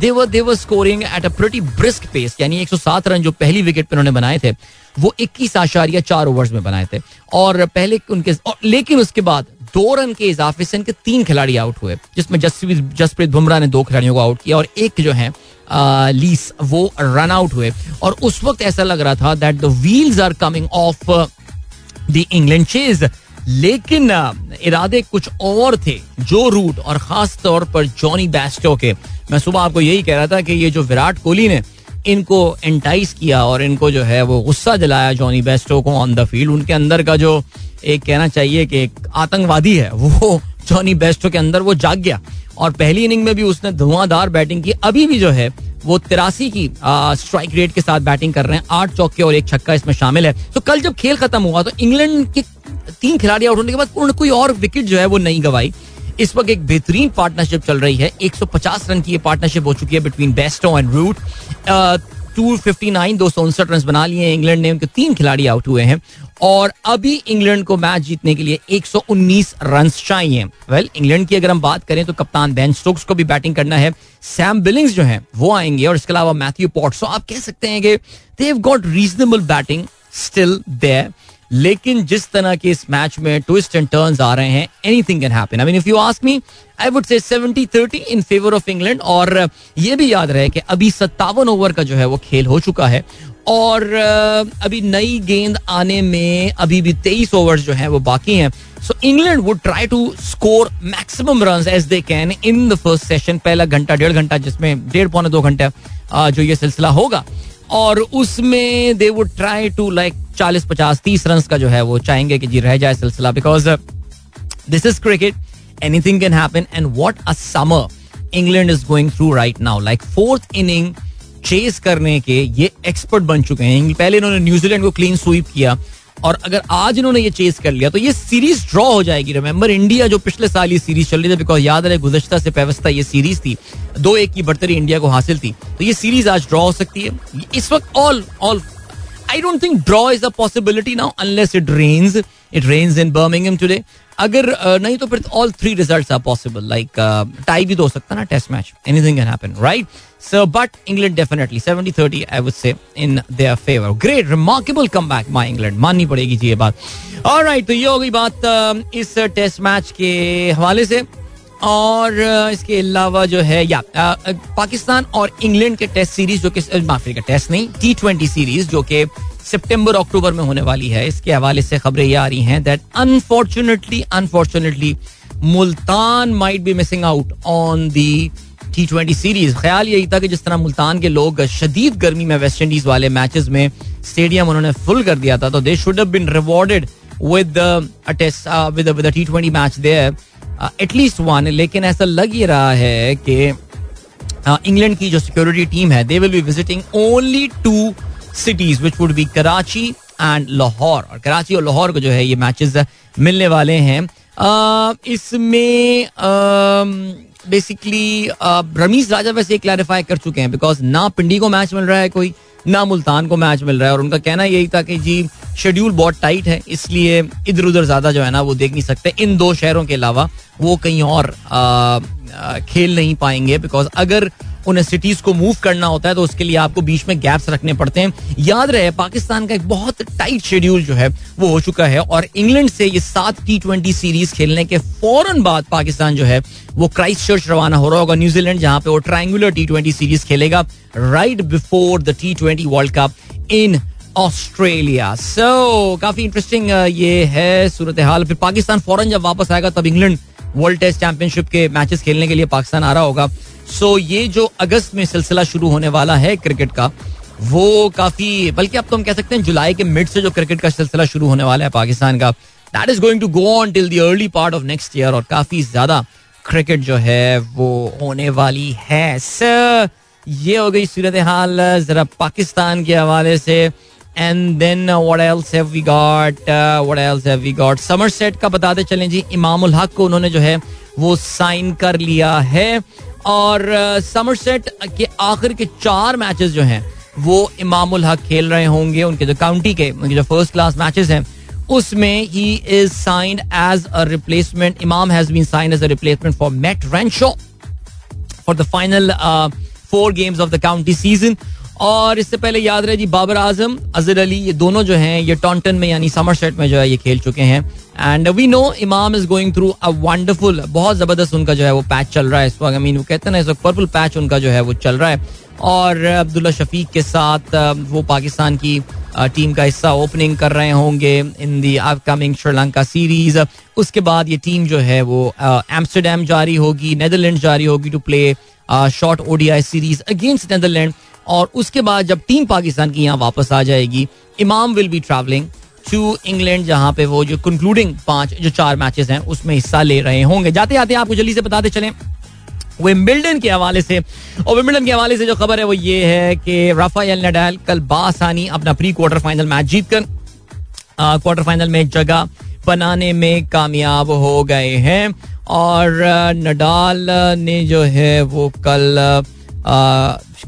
they were they were scoring at a pretty brisk pace यानी 107 रन जो पहली विकेट पे उन्होंने बनाए थे, वो इक्कीस आशारिया चार ओवर्स में बनाए थे। और पहले उनके, और लेकिन उसके बाद दो रन के इजाफे से इनके तीन खिलाड़ी आउट हुए, जिसमें जसप्रीत बुमराह ने दो खिलाड़ियों को आउट किया और एक जो है लीस, वो रन आउट हुए। और उस वक्त ऐसा लग रहा था that the wheels are coming off the England chase लेकिन इरादे कुछ और थे जो रूट और खास तौर पर जॉनी बैस्टो के। मैं सुबह आपको यही कह रहा था कि ये जो विराट कोहली ने इनको एंटाइज किया और इनको जो है वो गुस्सा दिलाया जॉनी बेस्टो को ऑन द फ़ील्ड उनके अंदर का जो एक कहना चाहिए कि एक आतंकवादी है, वो जॉनी बेस्टो के अंदर वो जाग गया। और पहली इनिंग में भी उसने धुआंधार बैटिंग की। अभी भी जो है वो तिरासी की स्ट्राइक रेट के साथ बैटिंग कर रहे हैं। आठ चौके और एक छक्का इसमें शामिल है। तो कल जब खेल खत्म हुआ तो इंग्लैंड के तीन खिलाड़ी आउट होने के बाद उन्होंने कोई और विकेट जो है वो नहीं गवाई। इस वक्त एक बेहतरीन पार्टनरशिप चल रही है। 150 रन की ये पार्टनरशिप हो चुकी है between Bairstow and Root two fifty nine, दो सौ उनसठ रन बना लिए इंग्लैंड ने उनके तीन खिलाड़ी आउट हुए हैं। और अभी इंग्लैंड को मैच जीतने के लिए 119 रन चाहिए। वेल इंग्लैंड की अगर हम बात करें तो कप्तान बैन स्टोक्स को भी बैटिंग करना है। सैम बिलिंग्स जो है, वो आएँगे और इसके अलावा मैथ्यू पॉट्स आप कह सकते हैं कि they got reasonable batting still there लेकिन जिस तरह के इस मैच में ट्विस्ट एंड टर्न्स आ रहे हैं anything can happen I mean if you ask me I would say 70 30 in favour of England और ये भी याद रहे कि अभी सत्तावन ओवर का जो है वो खेल हो चुका है। और अभी नई गेंद आने में अभी भी तेईस ओवर जो है वो बाकी हैं। So England would try to score maximum run as they can in the first session पहला घंटा, डेढ़ घंटा, जिसमें डेढ़ पौने दो घंटा जो ये सिलसिला होगा। और उसमें they would try to like चालीस, पचास, तीस रन का जो है वो चाहेंगे कि जी रह जाए सिलसिला because this is cricket anything can happen and what a summer England is going through right now like fourth inning chase करने के ये एक्सपर्ट बन चुके हैं। पहले इन्होंने न्यूजीलैंड को क्लीन स्वीप किया। और अगर आज इन्होंने ये चेस कर लिया तो ये सीरीज़ ड्रॉ हो जाएगी रिमेंबर इंडिया जो पिछले साल ये सीरीज़ चल रही थी बिकॉज़ याद रहे, गुजश्ता से व्यवस्था ये सीरीज़ थी, दो एक की बढ़तरी इंडिया को हासिल थी तो ये सीरीज़ आज ड्रॉ हो सकती है। इस वक्त all all I don't think draw is a possibility now unless it rains it rains in Birmingham today अगर नहीं तो फिर all three result are possible like tie भी तो हो सकता ना test match anything can happen right so but England definitely seventy thirty I would say in their favour great remarkable come back my England माननी पड़ेगी जी ये बात. और राइट तो ये हो गई बात इस टेस्ट मैच के हवाले से. और इसके अलावा जो है, या पाकिस्तान और इंग्लैंड के टेस्ट सीरीज़ जो कि माफ़ी का टेस्ट नहीं टी ट्वेंटी सीरीज़ जो कि सितंबर, अक्टूबर में होने वाली है। इसके हवाले से खबरें ये आ रही हैं that unfortunately unfortunately Multan might be missing out on the T twenty series ख्याल यही था कि जिस तरह मुल्तान के लोग शदीद गर्मी में वेस्ट इंडीज वाले मैचेस में स्टेडियम उन्होंने फुल कर दिया था तो they should have been rewarded with with with T twenty match there at least one लेकिन ऐसा लग ही रहा है कि इंग्लैंड की जो सिक्योरिटी टीम है they will be visiting only two cities which would be Karachi and Lahore और कराची और लाहौर को जो है ये मैचेस मिलने वाले हैं। इसमें बेसिकली रमीज राजा वैसे क्लैरिफाई कर चुके हैं बिकॉज़ ना पिंडी को मैच मिल रहा है कोई ना मुल्तान को मैच मिल रहा है। और उनका कहना यही था कि जी शेड्यूल बहुत टाइट है इसलिए इधर उधर ज़्यादा जो है ना वो देख नहीं सकते। इन दो शहरों के अलावा वो कहीं और आ, खेल नहीं पाएँगे बिकॉज़ अगर उन्हें सिटीज़ को मूव करना होता है तो उसके लिए आपको बीच में गैप्स रखने पड़ते हैं। याद रहे, पाकिस्तान का एक बहुत टाइट शेड्यूल जो है, वो हो चुका है, और इंग्लैंड से ये सात टी ट्वेंटी सीरीज़ खेलने के फ़ौरन बाद पाकिस्तान जो है, वो क्राइस्ट चर्च रवाना हो रहा होगा न्यूजीलैंड जहाँ पे वो ट्रायंगुलर टी ट्वेंटी सीरीज़ खेलेगा right before the T twenty World Cup in Australia so काफ़ी इंटरेस्टिंग ये है सूरत हाल फिर पाकिस्तान फ़ौरन जब वापस आएगा, तब इंग्लैंड वर्ल्ड टेस्ट चैंपियनशिप के मैचेस खेलने के लिए पाकिस्तान आ रहा होगा। सो ये जो अगस्त में सिलसिला शुरू होने वाला है क्रिकेट का, वो काफ़ी, बल्कि अब तो हम कह सकते हैं जुलाई के मिड से जो क्रिकेट का सिलसिला शुरू होने वाला है पाकिस्तान का that is going to go on till the early part of next year और काफ़ी ज़्यादा क्रिकेट जो है वो होने वाली है। सर ये हो गई सूरत हाल, जरा पाकिस्तान के हवाले से। And then what else have we got else have we got Somerset का बताते चलें जी, इमामुल हक को उन्होंने जो है वो साइन कर लिया है। और समर सेट के आखिर के चार मैचेस जो हैं, वो इमामुल हक खेल रहे होंगे। उनके जो काउंटी के, उनके जो फ़र्स्ट क्लास मैचेस हैं, उसमें ही is signed as a replacement Imam has been signed as a replacement for Matt Renshaw for the final four games of the county season और इससे पहले याद रहे जी, बाबर आज़म, अजहर अली, ये दोनों जो हैं, ये टॉन्टन में, यानी समर सेट में जो है, ये खेल चुके हैं। And we know Imam is going through a wonderful बहुत ज़बरदस्त उनका जो है वो पैच चल रहा है इस वक्त मीन वो कहते हैं ना, इस वक्त पर्पल पैच उनका जो है वो चल रहा है। और अब्दुल्ला शफीक के साथ वो पाकिस्तान की टीम का हिस्सा ओपनिंग कर रहे होंगे in the upcoming Sri Lanka series उसके बाद ये टीम जो है वो एम्स्टरडेम जारी होगी नेदरलैंड जारी होगी to play short ODI series against Netherland और उसके बाद जब टीम पाकिस्तान की यहाँ वापस आ जाएगी Imam will be travelling to England जहाँ पे वो जो कंक्लूडिंग पाँच, जो चार मैचेस हैं, उसमें हिस्सा ले रहे होंगे। जाते आते आपको जल्दी से बताते चले। विम्बल्डन के हवाले से, और विम्बल्डन के हवाले से जो खबर है, वो ये है कि राफाएल नडाल कल बासानी अपना प्री क्वार्टर फाइनल मैच जीतकर क्वार्टर फाइनल में जगह बनाने में कामयाब हो गए हैं। और नडाल ने जो है, वो कल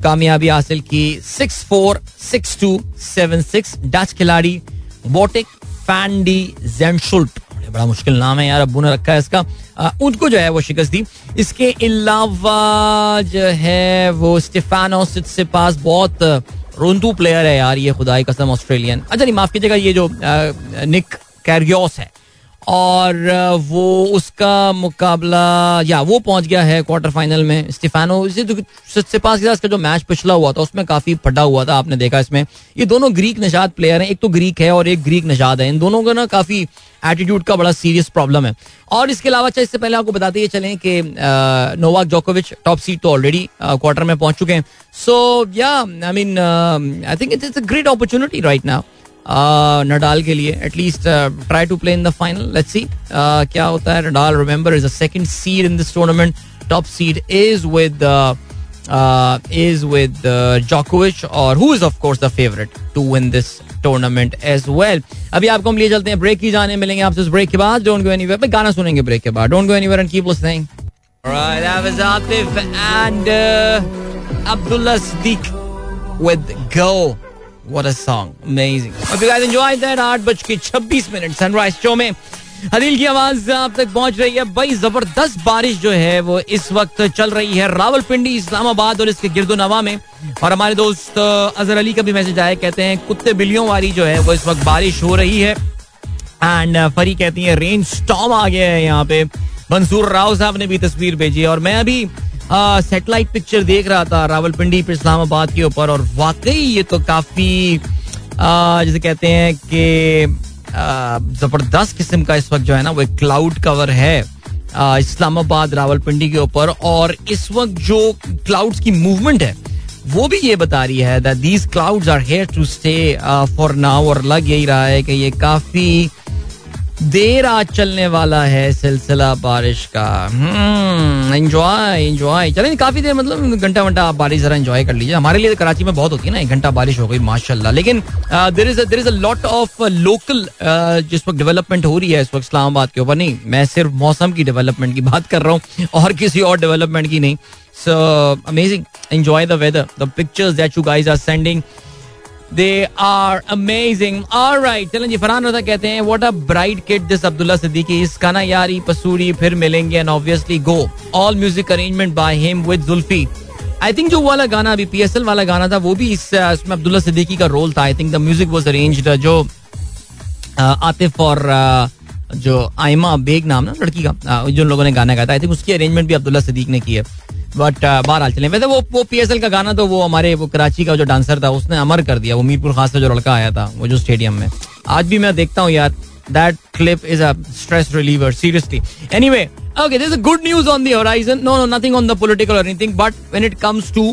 कामयाबी हासिल की। Six four six two seven six Dutch खिलाड़ी बोटिक फैंडी जेंशुल्ट बड़ा मुश्किल नाम है यार अबू ने रखा है इसका। उनको जो है वो शिकस्त दी। इसके अलावा जो है वो स्टेफानो से पास बहुत रोंदू प्लेयर है यार, ये खुदाई कसम ऑस्ट्रेलियन। अच्छा नहीं माफ़ कीजिएगा, ये जो निक कैरियोस है। और वो उसका मुकाबला, या वो पहुँच गया है क्वार्टर फाइनल में, स्टिफानो। सिपास के साथ का जो मैच पिछला हुआ था, उसमें काफ़ी फटा हुआ था, आपने देखा इसमें। ये दोनों ग्रीक निषाद प्लेयर हैं, एक तो ग्रीक है और एक ग्रीक निषाद है। इन दोनों का ना काफ़ी एटीट्यूड का बड़ा सीरियस प्रॉब्लम है। और इसके अलावा अच्छा इससे पहले आपको बताते ये चलें कि नोवाक जोकोविच टॉप सीट तो ऑलरेडी क्वार्टर में पहुँच चुके हैं। So yeah I mean I think it's a great opportunity right now Nadal के लिए at least try to play in the final let's see क्या होता है? Nadal remember is a second seed in this tournament top seed is with is with जोकोविच और who is of course the favourite to win this tournament as well अभी आपको हम लिए चलते हैं ब्रेक की जाने मिलेंगे आपसे उस ब्रेक के बाद. डोंट गो एनीवेयर गाना सुनेंगे ब्रेक के बाद. Don't go anywhere and keep listening Alright, that was Atif and uh, Abdullah Siddiq with. What a song. Amazing. Hope you guys enjoyed that. आठ बज के छब्बीस मिनट सनराइज शो में हदील की आवाज़ आप तक पहुँच रही है भाई ज़बरदस्त बारिश जो है, वो इस वक्त चल रही है रावलपिंडी, इस्लामाबाद और इसके गिरदो नवा में और हमारे दोस्त अजहर अली का भी मैसेज आया, कहते हैं, कुत्ते बिल्लियों वाली जो है, वो इस वक्त बारिश हो रही है एंड फरी कहती है रेन स्टॉम आ गया है यहाँ पे मंसूर राव साहब ने भी तस्वीर भेजी और मैं अभी सेटेलाइट पिक्चर देख रहा था रावलपिंडी पर इस्लामाबाद के ऊपर और वाकई ये तो काफ़ी जैसे कहते हैं कि ज़बरदस्त किस्म का इस वक्त जो है ना वो एक क्लाउड कवर है इस्लामाबाद रावलपिंडी के ऊपर और इस वक्त जो क्लाउड्स की मूवमेंट है, वो भी ये बता रही है that these clouds are here to stay for now और लग यही रहा है कि ये काफ़ी देर आज चलने वाला है सिलसिला बारिश का। एंजॉय एंजॉय चलें, काफ़ी देर मतलब घंटा वंटा आप बारिश जरा एंजॉय कर लीजिए। हमारे लिए तो कराची में बहुत होती है ना, एक घंटा बारिश हो गई, माशाल्लाह। लेकिन there is there is a lot of local जिस वक्त डेवलपमेंट हो रही है, इस वक्त इस्लामाबाद के ऊपर नहीं, मैं सिर्फ़ मौसम की डेवलपमेंट की बात कर रहा हूँ और किसी और डेवलपमेंट की नहीं। So amazing enjoy the weather the pictures that you guys are sending they are amazing alright चलें जी, फरहान रजा कहते हैं what a bright kid this Abdullah Siddiqui. इस गाना यारी पसूरी फिर मिलेंगे and obviously go all music arrangement by him with Zulfi I think जो वाला गाना अभी पीएसएल वाला गाना था, वो भी इस इसमें अब्दुल्ला सिद्दीकी का रोल था. I think the music was arranged जो आतिफ और जो आयमा बेग नाम ना, लड़की का जो लोगों ने गाना गाया था आई थिंक उसकी अरेंजमेंट भी अब्दुल्ला सिद्दीक ने की है. बट uh, बहरहाल चले। वैसे वो वो पीएसएल का गाना तो वो हमारे वो कराची का जो डांसर था उसने अमर कर दिया। वो मीरपुर खास से जो लड़का आया था वो जो स्टेडियम में। आज भी मैं देखता हूँ यार that clip is a stress reliever seriously anyway okay there's a good news on the horizon. No no nothing on the political or anything but when it comes to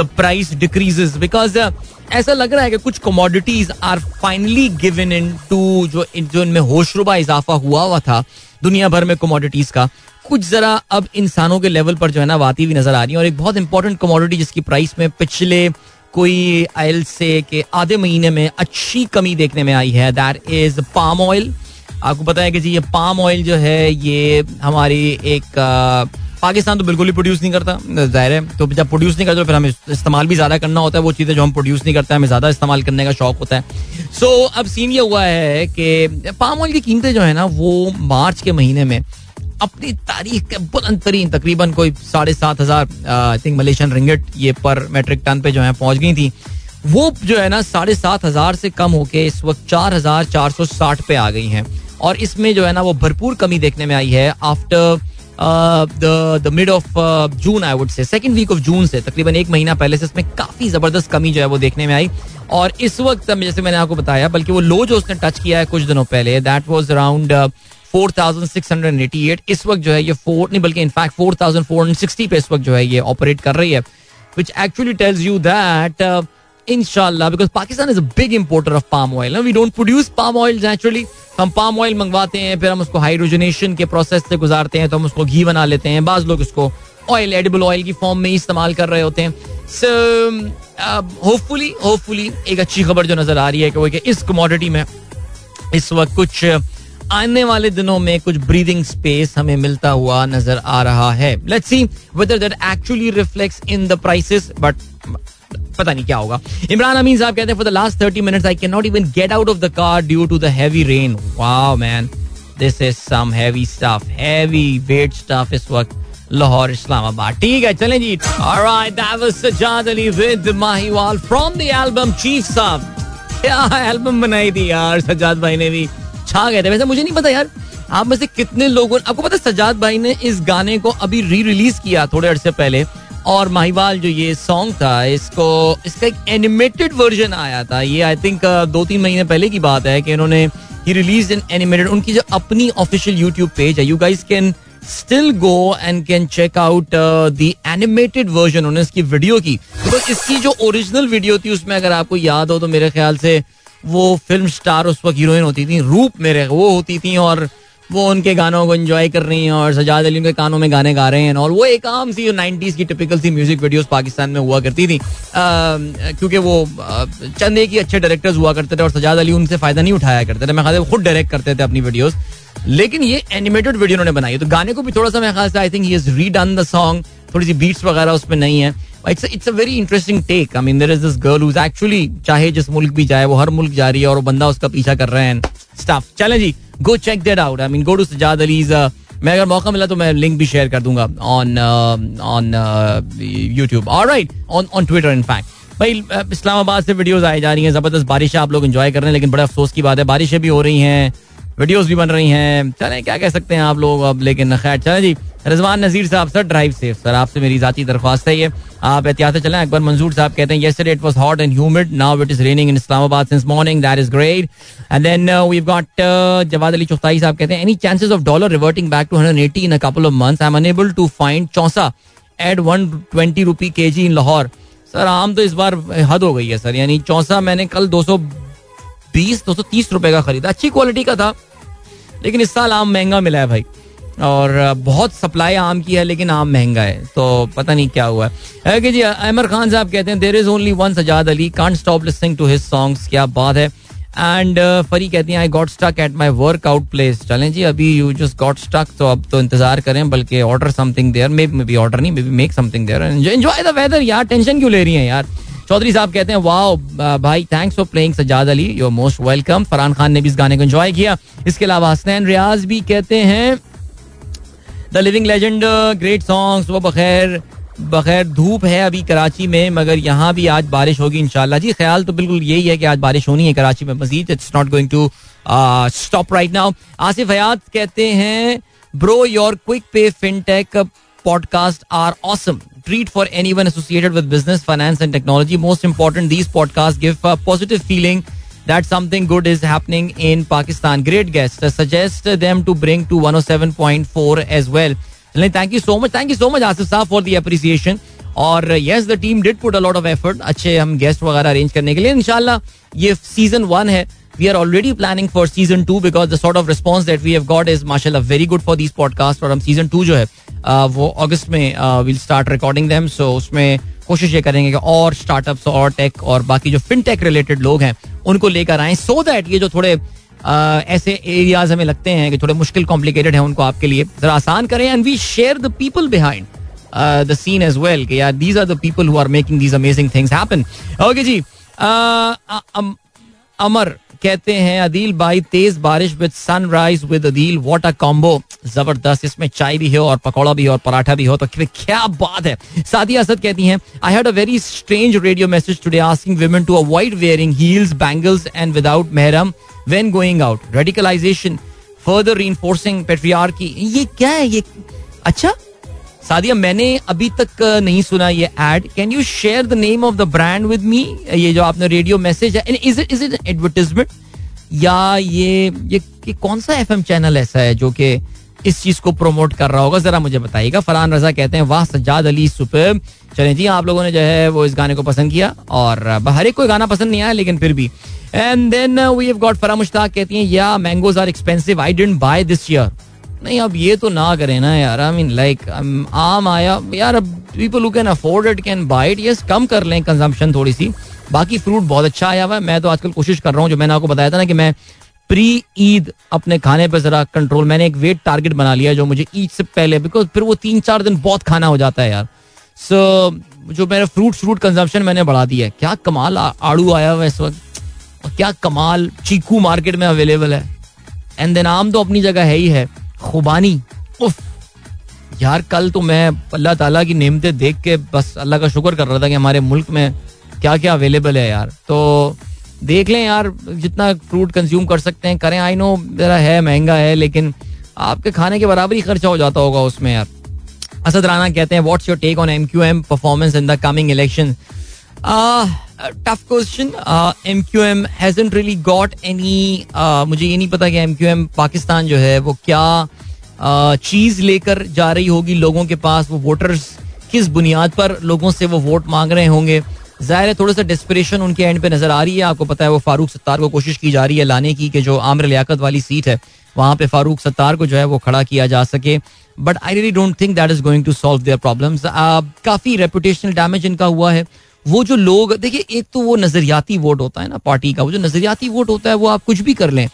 the price decreases because uh, ऐसा लग रहा है कि कुछ commodities are finally given in to जो जो इनमें होशरुबा इजाफा हुआ हुआ था दुनिया भर में कमोडिटीज का। कुछ जरा अब इंसानों के लेवल पर जो है ना आती हुई नज़र आ रही है और एक बहुत इंपॉर्टेंट कमोडिटी जिसकी प्राइस में पिछले कोई आयल से के आधे महीने में अच्छी कमी देखने में आई है दैट इज़ पाम ऑयल आपको पता है कि जी ये पाम ऑयल जो है ये हमारी एक आ, पाकिस्तान तो बिल्कुल ही प्रोड्यूस नहीं करता ज़ाहिर है। तो जब प्रोड्यूस नहीं करते तो फिर हमें इस्तेमाल भी ज़्यादा करना होता है वो चीज़ें जो हम प्रोड्यूस नहीं करते हमें ज़्यादा इस्तेमाल करने का शौक होता है। सो so, अब सीन ये हुआ है कि पाम ऑयल की कीमतें जो है ना वो मार्च के महीने में अपनी तारीख के बुलंद तरीन तकरीबन कोई साढ़े सात हज़ार आई थिंक मलेशियन रिंगेट ये पर मेट्रिक टन पे जो है, पहुँच गई थी। वो जो है ना, साढ़े सात हज़ार से कम होके इस वक्त चार हज़ार चार सौ साठ पे आ गई हैं। और इसमें जो है ना, वो भरपूर कमी देखने में आई है। After the mid of June I would say second week of June से, तकरीबन एक महीना पहले से इसमें काफ़ी ज़बरदस्त कमी जो है वो देखने में आई। और इस वक्त, जैसे मैंने आपको बताया, बल्कि वो लो जो उसने टच किया है कुछ दिनों पहले that was around four thousand six hundred eighty eight. इस वक्त जो है ये फोर, नहीं, बल्कि in fact four thousand four hundred sixty पे इस वक्त जो है ये ऑपरेट कर रही है which actually tells you that इनशाला because Pakistan is a big importer of palm oil we don't produce palm oil naturally हम पाम ऑयल मंगवाते हैं, फिर हम उसको हाइड्रोजनेशन के प्रोसेस से गुजारते हैं तो हम उसको घी बना लेते हैं। बाज लोग उसको ऑयल एडिबल ऑयल की फॉर्म में इस्तेमाल कर रहे होते हैं। सो होपफुली होपफुली एक अच्छी खबर जो नज़र आ रही है कि वो कि इस कमोडिटी में इस वक्त कुछ आने वाले दिनों में कुछ ब्रीदिंग स्पेस हमें मिलता हुआ नज़र आ रहा है। Let's see whether that actually reflects in the prices but पता नहीं क्या होगा। इमरान अमीन साहब कहते हैं for the last thirty minutes I can not even get out of the car due to the heavy rain wow man this is some heavy stuff heavy wet stuff इस वक्त लाहौर इस्लामाबाद ठीक है, चलें जी। Alright that was Sajjad Ali with Mahiwal from the album chief sahab क्या album बनाई थी यार सजाद भाई ने भी। छा गए थे। वैसे मुझे नहीं पता यार, आप में से कितने लोगों आपको पता सजाद भाई ने इस गाने को अभी री रिलीज़ किया थोड़े अर्से पहले, और माहिवाल जो ये सॉन्ग था, इसको इसका एक एनिमेटेड वर्जन आया था। ये आई थिंक दो तीन महीने पहले की बात है कि इन्होंने ही रिलीज़ इन एनिमेटेड उनकी जो अपनी ऑफिशियल यूट्यूब पेज है you guys can still go and can check out the animated version उन्होंने इसकी वीडियो की। तो इसकी जो ओरिजिनल वीडियो थी, उसमें अगर आपको याद हो तो मेरे ख्याल से वो फ़िल्म स्टार उस वक्त हीरोइन होती थी, रूप मेरे, वो होती थी और वो उनके गानों को एंजॉय कर रही हैं और सजाद अली उनके कानों में गाने गा रहे हैं। और वो एक आम सी नाइनटीज की टिपिकल सी म्यूज़िक वीडियोस पाकिस्तान में हुआ करती थी। क्योंकि वो चंद एक ही अच्छे डायरेक्टर्स हुआ करते थे और सजाद अली उनसे फ़ायदा नहीं उठाया करते थे। मैं ख्याल खुद डायरेक्ट करते थे अपनी वीडियोज़ लेकिन ये एनिमेटेड वीडियो उन्होंने बनाई तो गाने को भी थोड़ा सा मैं ख्याल से I think he is redone the song थोड़ी सी बीट्स वगैरह उसमें नहीं है। It's it's a very interesting take I mean there is this girl who actually चाहे जिस मुल्क भी जाए, वो हर मुल्क जा रही है और वो बंदा उसका पीछा कर रहे हैं स्टाफ चलें जी go check that out I mean go to Sajjad Ali's मैं अगर मौका मिला तो मैं लिंक भी शेयर कर दूँगा on on YouTube alright on on Twitter in fact भाई इस्लामाबाद से वीडियोस आई जा रही हैं। ज़बरदस्त बारिश आप लोग एंजॉय कर रहे हैं, लेकिन बड़े अफसोस की बात है, बारिशें भी हो रही हैं। वीडियोस भी बन रही हैं। चले, क्या कह सकते हैं आप लोग अब? लेकिन खैर, चले जी। रिजवान नजीर साहब, सर ड्राइव सेफ़ सर। आपसे मेरी जाती दरख्वास्त है आप एहतियात से चलें। अकबर मंजूर साहब कहते हैं yesterday it was hot and humid now it is raining in Islamabad since morning that is great and then we got Jawad Ali Chughtai sahab कहते हैं any chances of dollar reverting back to hundred eighty in couple of months I am unable to find Chausa at one twenty rupee K G in Lahore sir आम तो इस बार हद हो गई है, sir. यानी चौसा मैंने कल दो सौ बीस, दो सौ तीस रुपए का खरीदा। अच्छी क्वालिटी का था। लेकिन इस साल आम महँगा मिला है भाई। और बहुत सप्लाई आम की है, लेकिन आम महँगा है। तो पता नहीं क्या हुआ है। कि जी अमर खान साहब कहते हैं there is only one Sajjad Ali. Can't stop listening to his songs क्या बात है। एंड फरी कहती हैं I got stuck at my workout place चलें जी, अभी यू जस्ट गॉट स्टक तो अब तो इंतज़ार करें, बल्कि order something there may be order नहीं may be make something there enjoy the weather यार टेंशन क्यों ले रही हैं यार? चौधरी साहब कहते हैं, वाओ भाई thanks for playing Sajjad Ali. Your most welcome Farhan Khan ने भी इस गाने को एंजॉय किया। इसके अलावा हसनैन रियाज भी कहते हैं the living legend great songs वो बखैर बखैर धूप है अभी कराची में, मगर यहाँ भी आज बारिश होगी इंशाल्लाह. जी, ख्याल तो बिल्कुल यही है कि आज बारिश होनी है कराची में, Majid it's not going to stop right now Asif Hayat कहते हैं bro your quick pay fintech podcast are awesome treat for anyone associated with business, finance, and technology. Most important, these podcasts give a positive feeling that something good is happening in Pakistan. Great guest. Uh, suggest them to bring to 107.4 as well. Thank you so much. Thank you so much, Asif Saab, for the appreciation. और yes the team did put a lot of effort अच्छे हम guest वगैरह arrange करने के लिए इनशाला ये season one है we are already planning for season two because the sort of response that we have got is माशाल्लाह very good for this podcast और हम सीज़न टू जो है वो अगस्त में will start recording them so उसमें कोशिश ये करेंगे कि और स्टार्टअप्स और टेक और बाकी जो फिन टेक रिलेटेड लोग हैं, उनको लेकर आए सो दैट ये जो थोड़े ऐसे एरियाज़ हमें लगते हैं कि थोड़े मुश्किल कॉम्प्लिकेटेड है उनको आपके लिए, जरा आसान करें and we share the people behind the scene as well कि यार these are the people who are making these amazing things happen okay जी अमर कहते हैं, अदील भाई, तेज बारिश with sunrise with Adeel what a combo ज़बरदस्त, इसमें चाय भी हो और पकौड़ा भी हो और पराठा भी हो। तो क्या बात है। सादिया असद कहती हैं I had a very strange radio message today asking women to avoid wearing heels bangles and without Mehram when going out radicalisation further reinforcing patriarchy ये क्या है? ये अच्छा? सादिया, मैंने अभी तक नहीं सुना ये ad can you share the name of the brand with me ये जो आपने रेडियो मैसेज है इज़ इज़ इट एडवर्टीजमेंट या ये ये कौन सा एफएम चैनल ऐसा है जो कि इस चीज़ को प्रमोट कर रहा होगा? जरा मुझे बताइएगा। फरहान रजा कहते हैं, वाह, सज्जाद अली सुपर चलें जी, आप लोगों ने जो है वो इस गाने को पसंद किया, और हर एक कोई गाना पसंद नहीं आया, लेकिन फिर भी। And then we have got Farah Mushtaq कहती हैं yeah mangoes are expensive I didn't buy this year नहीं अब ये तो ना करें ना यार. आई मीन लाइक आम आया यार अब people who can afford it can buy it yes कम कर लें कंजम्पशन थोड़ी सी बाकी फ्रूट बहुत अच्छा आया हुआ है. मैं तो आजकल कोशिश कर रहा हूँ जो मैंने आपको बताया था ना कि मैं प्री ईद अपने खाने पर जरा कंट्रोल मैंने एक वेट टारगेट बना लिया जो मुझे ईद से पहले बिकॉज़ फिर वो तीन चार दिन बहुत खाना हो जाता है यार. सो so, जो मेरा फ्रूट फ्रूट कंजम्पशन मैंने बढ़ा दिया है. क्या कमाल आड़ू आया हुआ है इस वक्त. क्या कमाल चीकू मार्केट में अवेलेबल है. एंड देन आम तो अपनी जगह है ही है. खुबानी। उफ। यार, कल तो मैं अल्लाह ताला की नेमतें देख के बस अल्लाह का शुक्र कर रहा था कि हमारे मुल्क में क्या क्या अवेलेबल है यार। तो देख लें यार, जितना फ्रूट कंज्यूम कर सकते हैं, करें। आई नो जरा है, महँगा है, लेकिन आपके खाने के बराबर ही खर्चा हो जाता होगा उसमें यार। असद राना कहते हैं what's your take on M Q M performance in the coming election tough question M Q M hasn't really got any मुझे ये नहीं पता कि एम क्यू एम पाकिस्तान जो है वो क्या uh, चीज़ लेकर जा रही होगी लोगों के पास वो वोटर्स किस बुनियाद पर लोगों से वो वोट मांग रहे होंगे। ज़ाहिर है थोड़ा सा डिस्परेशन उनके एंड पे नज़र आ रही है। आपको पता है वो फारूक सत्तार को कोशिश की जा रही है लाने की कि जो आमर लियाकत वाली सीट है वहाँ पे फारूक सत्तार को जो है वो खड़ा किया जा सके। But I really don't think that is going to solve their problems काफ़ी रेपुटेशनल डैमेज इनका हुआ है। वो जो लोग देखिए एक तो वो नजरियाती वोट होता है ना पार्टी का वो जो नजरियाती वोट होता है वो आप कुछ भी कर लें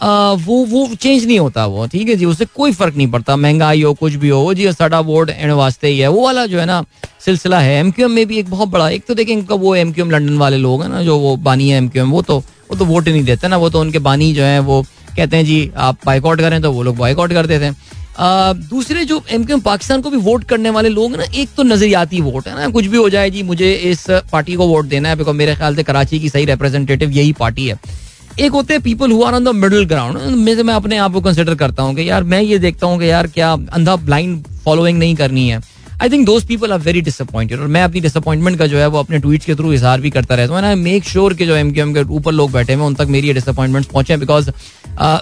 आ, वो वो चेंज नहीं होता वो ठीक है जी उससे कोई फ़र्क नहीं पड़ता महँगाई हो कुछ भी हो जी साडा वोट एंड वास्ते ही है वो वाला जो है ना सिलसिला है एम क्यू एम में भी एक बहुत बड़ा एक तो देखें इनका वो एम क्यू एम लंडन वाले लोग हैं ना जो वो बानी है एम क्यू एम वो तो वो तो वोट ही नहीं देते ना वो तो उनके बानी जो है वो कहते हैं जी आप बाइकआउट करें तो वो लोग बाइकआउट कर देते हैं। दूसरे जो एम पाकिस्तान को भी वोट करने वाले लोग ना, एक तो नजरियाती वोट है ना। कुछ भी हो जाए जी, मुझे इस पार्टी को वोट देना है बिकॉज़ मेरे ख्याल से कराची की सही रिप्रेजेंटेटिव यही पार्टी है। एक होते हैं पीपल हुआ ऑन द मिडल ग्राउंड में से मैं अपने आप को कंसिडर करता हूँ कि यार, मैं ये देखता हूँ कि यार क्या अंधा ब्लाइंड फॉलोइंग नहीं करनी है। I think those people are very disappointed और मैं अपनी डिसअपॉइंटमेंट का जो है वो अपने ट्वीट के थ्रू इजहार भी करता रहता हूँ। आई मेक श्योर के जो एम क्यू एम के ऊपर लोग बैठे हुए उन तक मेरी ये डिसअपॉइंटमेंट पहुँचे बिकॉज़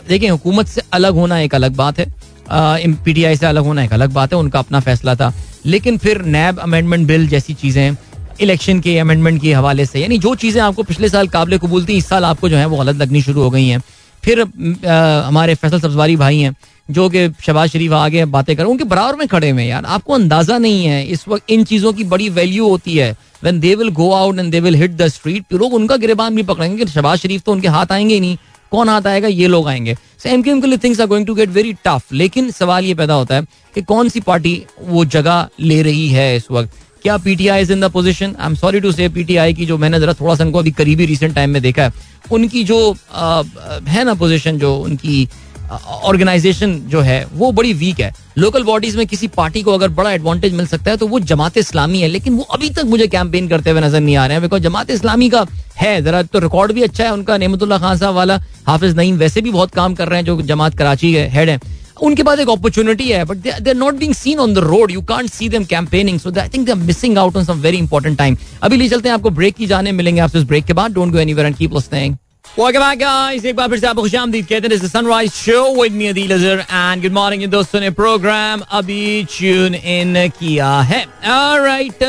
देखिए, हुकूमत से अलग होना एक अलग बात है। पीटीआई से अलग होना एक अलग बात है, उनका अपना फैसला था। लेकिन फिर नैब अमेंडमेंट बिल जैसी चीज़ें इलेक्शन के अमेंडमेंट के हवाले से, यानी जो चीज़ें आपको पिछले साल काबिल कबूल थी, इस साल आपको जो है वो गलत लगनी शुरू हो गई हैं। फिर हमारे फैसल सब्जवारी भाई हैं, जो कि शबाज शरीफ आगे बातें कर उनके बराबर में खड़े हुए यार, आपको अंदाज़ा नहीं है, इस वक्त इन चीज़ों की बड़ी वैल्यू होती है। When they will go out and they will hit the street लोग उनका गिरबान भी पकड़ेंगे शबाज शरीफ तो उनके हाथ आएँगे ही नहीं। कौन हाथ आएगा? ये लोग आएँगे। एम के लिए things are going to get very tough लेकिन सवाल ये पैदा होता है कि कौन सी पार्टी वो जगह ले रही है इस वक्त? क्या PTI is in the position I am sorry to say PTI की जो मैंने जरा थोड़ा सा उनको अभी करीबी रिसेंट टाइम में देखा है उनकी जो आ, है ना पोजीशन जो उनकी ऑर्गेनाइजेशन जो है, वो बड़ी वीक है। लोकल बॉडीज में किसी पार्टी को अगर बड़ा एडवांटेज मिल सकता है तो वो जमात इस्लामी है। लेकिन वो अभी तक मुझे कैंपेन करते हुए नज़र नहीं आ रहे हैं बिकॉज़ जमात इस्लामी का है। जरा तो रिकॉर्ड भी अच्छा है उनका नेमतुल्ला खान साहब वाला, हाफिज नईम वैसे भी बहुत काम कर रहे हैं, जो जमात कराची के हेड है। उनके पास एक अपॉर्चुनिटी है but they are not being seen on the road you can't see them campaigning so I think they are missing out on some very important time अभी ले चलते हैं, आपको ब्रेक की जाने मिलेंगे आपसे इस ब्रेक के बाद। Don't go anywhere and keep listening Welcome back, guys. एक बार फिर से आपको खुशामदीद कहते हैं sunrise show with me Adeel Azhar and good morning दोस्तों ने प्रोग्राम अभी ट्यून इन किया है। ऑलराइट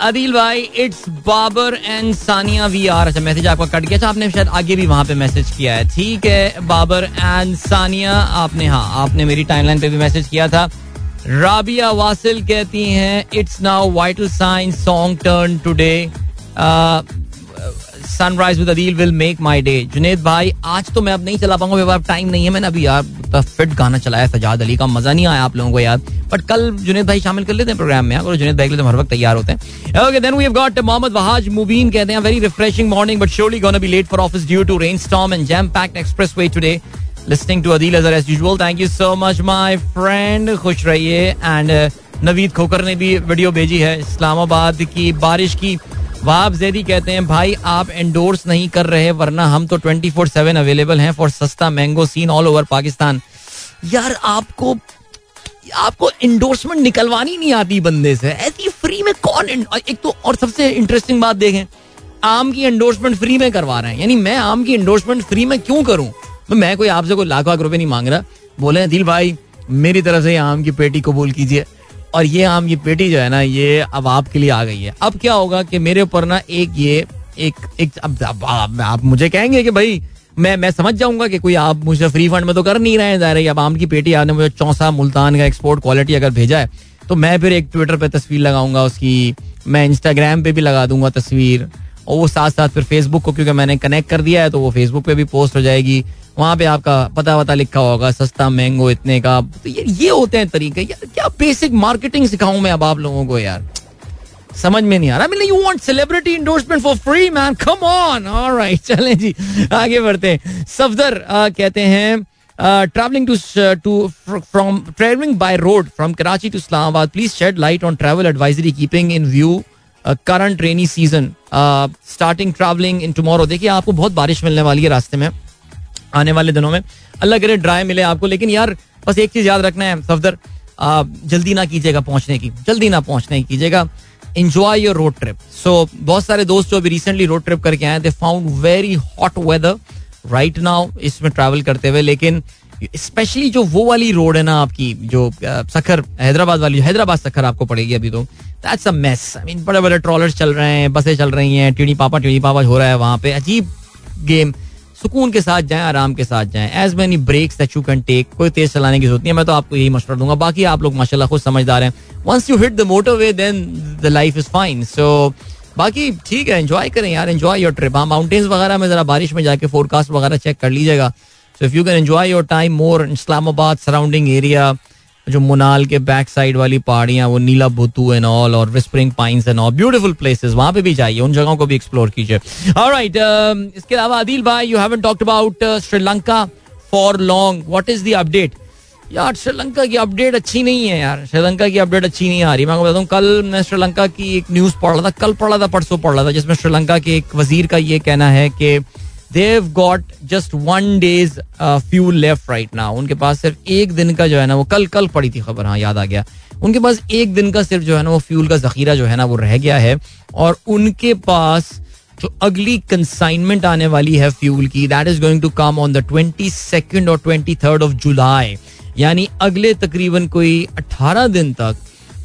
अदील भाई it's Babar and Sania we are अच्छा मैसेज आपका कट गया था आपने शायद आगे भी वहाँ पे मैसेज किया है। ठीक है बाबर एंड सानिया आपने हाँ आपने मेरी टाइमलाइन पे भी मैसेज किया था। राबिया वासिल कहती हैं it's now vital science song turn today sunrise with Adeel will make my day Junaid भाई आज तो मैं अब नहीं चला पाऊँगा अब टाइम नहीं है मैंने अभी यार फिट गाना चलाया सजाद अली का मज़ा नहीं आया आप लोगों को यार। बट कल जुनेद भाई शामिल कर लेते हैं प्रोग्राम में और जुनेद भाई के लिए तो हर वक्त तैयार होते हैं। Okay then we have got Mohammad Wahaj Mubeen कहते हैं very refreshing morning but surely gonna be late for office due to rain storm and jam packed expressway today listening to Adil Azhar as usual. Thank you so much, my friend. खुश रहिए and Naveed खोकर ने भी video भेजी है इस्लामाबाद की बारिश की। वाब जैदी कहते हैं, भाई, आप एंडोर्स नहीं कर रहे, वरना हम तो ट्वेंटी फोर सेवन अवेलेबल हैं फॉर सस्ता mango scene all over Pakistan. यार, आपको आपको इंडोर्समेंट निकलवानी नहीं आती बंदे से। ऐसी फ्री में कौन एक तो और सबसे इंटरेस्टिंग बात देखें, आम की एंडोर्समेंट फ्री में करवा रहे हैं। यानी मैं आम की एंडोर्समेंट फ्री में क्यों करूँ? मैं कोई आपसे कोई लाख लाख रुपए नहीं मांग रहा। बोले दिल भाई, मेरी तरफ़ से आम की पेटी कबूल कीजिए। और ये आम की पेटी जो है ना ये अब आपके लिए आ गई है। अब क्या होगा कि मेरे ऊपर ना एक ये एक एक अब, अब, अब आप मुझे कहेंगे कि भाई मैं मैं समझ जाऊँगा कि कोई आप मुझे फ्री फंड में तो कर नहीं रहे हैं रही अब आम की पेटी आपने मुझे चौसा मुल्तान का एक्सपोर्ट क्वालिटी अगर भेजा है तो मैं फिर एक ट्विटर पे तस्वीर लगाऊँगा उसकी मैं इंस्टाग्राम पे भी लगा दूँगा तस्वीर और वो साथ साथ फिर फेसबुक को क्योंकि मैंने कनेक्ट कर दिया है तो वो फेसबुक पे भी पोस्ट हो जाएगी। वहाँ पे आपका पता वता लिखा होगा, सस्ता मैंगो इतने का। तो ये ये होते हैं तरीके। यार, क्या बेसिक मार्केटिंग सिखाऊं मैं अब आप लोगों को यार? समझ में नहीं आ रहा। You want celebrity endorsement for free man come on alright चले जी। आगे बढ़ते हैं। सफदर कहते हैं travelling to to from travelling by road from Karachi to Islamabad please shed light on travel advisory keeping in view current rainy season starting travelling in tomorrow देखिए, आपको बहुत बारिश मिलने वाली है रास्ते में। आने वाले दिनों में। अल्लाह करे ड्राई मिले आपको, लेकिन यार, बस एक चीज़ याद रखना है, सफदर जल्दी ना कीजिएगा पहुँचने की, जल्दी ना पहुँचने की कीजिएगा। Enjoy your road trip so बहुत सारे दोस्त जो अभी रिसेंटली रोड ट्रिप करके आए they found very hot weather right now इसमें ट्रैवल करते हुए, लेकिन स्पेशली जो वो वाली रोड है ना आपकी, जो सखर, हैदराबाद वाली, हैदराबाद सखर आपको पड़ेगी अभी तो। That's a mess I mean बड़े बड़े ट्रॉलर्स चल रहे हैं, बसें चल रही हैं, टीड़ी पापा टीड़ी पापा हो रहा है वहाँ पे। अजीब गेम सुकून के साथ जाएँ, आराम के साथ जाएँ। As many breaks that you can take कोई तेज चलाने की ज़रूरत नहीं है, मैं तो आपको यही मशवरा दूँगा। बाकी आप लोग माशाल्लाह खुद समझदार हैं। Once you hit the motorway then the life is fine so बाकी ठीक है एंजॉय करें यार एंजॉय योर ट्रिप हाँ माउंटेन्स वगैरह में जरा बारिश में जाके फोरकास्ट वगैरह चेक कर लीजिएगा। So if you can enjoy your time more Islamabad surrounding area जो मुनाल के बैक साइड वाली पहाड़ियाँ, वो नीला भुतू एंड ऑल और whispering pines and all beautiful places वहाँ पे भी जाइए, उन जगहों को भी एक्सप्लोर कीजिए। ऑलराइट इसके अलावा आदिल भाई you haven't talked about Sri Lanka for long what is the update यार श्रीलंका की अपडेट अच्छी नहीं है यार। श्रीलंका की अपडेट अच्छी नहीं आ रही। मैं बताता हूँ कल मैं श्रीलंका की एक न्यूज़ पढ़ रहा था, कल पढ़ रहा था, परसों पढ़ रहा था, जिसमें श्रीलंका के एक वज़ीर का ये कहना है कि they've got just one day's fuel left right ना उनके पास सिर्फ़ एक दिन का जो है ना, वो कल कल पड़ी थी खबर हाँ याद आ गया। उनके पास एक दिन का सिर्फ़ जो है ना, वो फ्यूल का जखीरा जो है ना, वो रह गया है। और उनके पास जो अगली कंसाइनमेंट आने वाली है फ्यूल की that is going to come on the twenty second और ट्वेंटी थर्ड ऑफ़ जुलाई यानी अगले तकरीबन कोई अट्ठारह दिन तक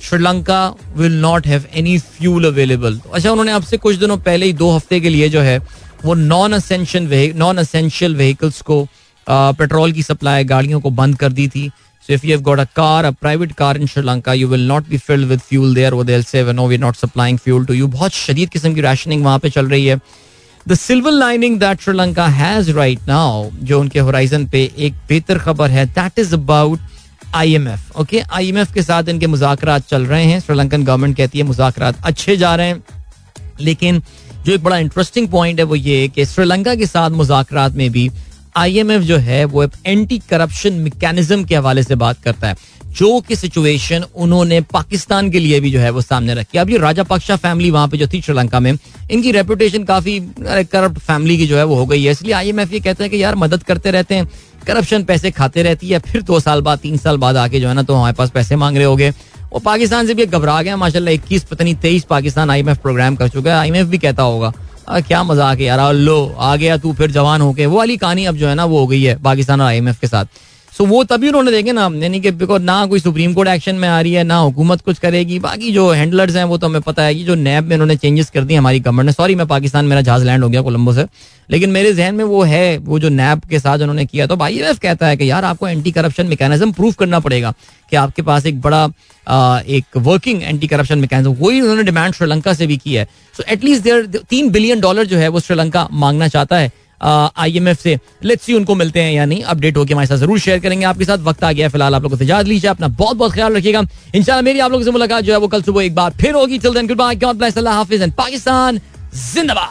Sri Lanka will not have any fuel available अच्छा उन्होंने आपसे कुछ दिनों पहले ही दो हफ़्ते के लिए जो है वो non essential non essential vehicles को पेट्रोल की सप्लाई गाड़ियों को बंद कर दी थी if you have got a car, a private car in Sri Lanka, you will not be filled with fuel there. Or they'll say, no, we're not supplying fuel to you. बहुत शदीद किस्म की rationing वहाँ पे चल रही है the silver lining that Sri Lanka has right now जो उनके होराइजन पे एक बेहतर खबर है that is about I M F okay I M F के साथ इनके मुजाकर चल रहे हैं श्रीलंकन गवर्नमेंट कहती है मुजाकर अच्छे जा रहे हैं लेकिन जो एक बड़ा इंटरेस्टिंग पॉइंट है वो ये कि श्रीलंका के साथ मुजाकर में भी आईएमएफ जो है वो एंटी करप्शन मैकेनिज्म के हवाले से बात करता है। जो कि सिचुएशन उन्होंने पाकिस्तान के लिए भी जो है वो सामने रखी। अब ये राजा पक्षा फैमिली वहाँ पे जो थी श्रीलंका में, इनकी रेपुटेशन काफ़ी करप्ट फैमिली की जो है वो हो गई है। इसलिए आईएमएफ ये कहते हैं कि यार मदद करते रहते हैं करप्शन पैसे खाते रहती है, फिर दो साल बाद, तीन साल बाद आके जो है ना तो हमारे पास पैसे मांग रहे हो वो पाकिस्तान से भी घबरा गया माशाल्लाह इक्कीस पता नहीं तेईस पाकिस्तान आईएमएफ प्रोग्राम कर चुका है। आईएमएफ भी कहता होगा आ, क्या मज़ाक है यार लो आ गया तू फिर जवान होके। वो वाली कहानी अब जो है ना वो हो गई है पाकिस्तान और आईएमएफ के साथ। सो वो तभी उन्होंने देखे ना यानी कि बिकॉज़ ना कोई सुप्रीम कोर्ट एक्शन में आ रही है ना हुकूमत कुछ करेगी बाकी जो हैंडलर्स हैं वो तो हमें पता है कि जो नैब में उन्होंने चेंजेस कर दी हमारी गवर्नमेंट ने। सॉरी मैं पाकिस्तान मेरा जहाज़ लैंड हो गया कोलंबो से। लेकिन मेरे जहन में वो है वो जो नैब के साथ उन्होंने किया तो आई कहता है कि यार आपको एंटी करप्शन मैकेनिज्म प्रूव करना पड़ेगा कि आपके पास एक बड़ा आ, एक वर्किंग एंटी करप्शन मैकेनिज्म वही उन्होंने डिमांड श्रीलंका से भी की है। सो एटलीस्ट देर तीन बिलियन डॉलर जो है वो श्रीलंका मांगना चाहता है। आई एम एफ़ से। लेट्स सी उनको मिलते हैं यानी अपडेट होकर हमारे साथ ज़रूर शेयर करेंगे आपके साथ। वक्त आ गया फ़िलहाल, आप लोगों से इजाज़त लीजिए, अपना बहुत बहुत ख्याल रखिएगा। इंशाल्लाह मेरी आप लोगों से मुलाकात जो है वो कल सुबह एक बार फिर होगी। गुड बाय गॉड अल्लाह हाफिज एंड पाकिस्तान जिंदाबाद।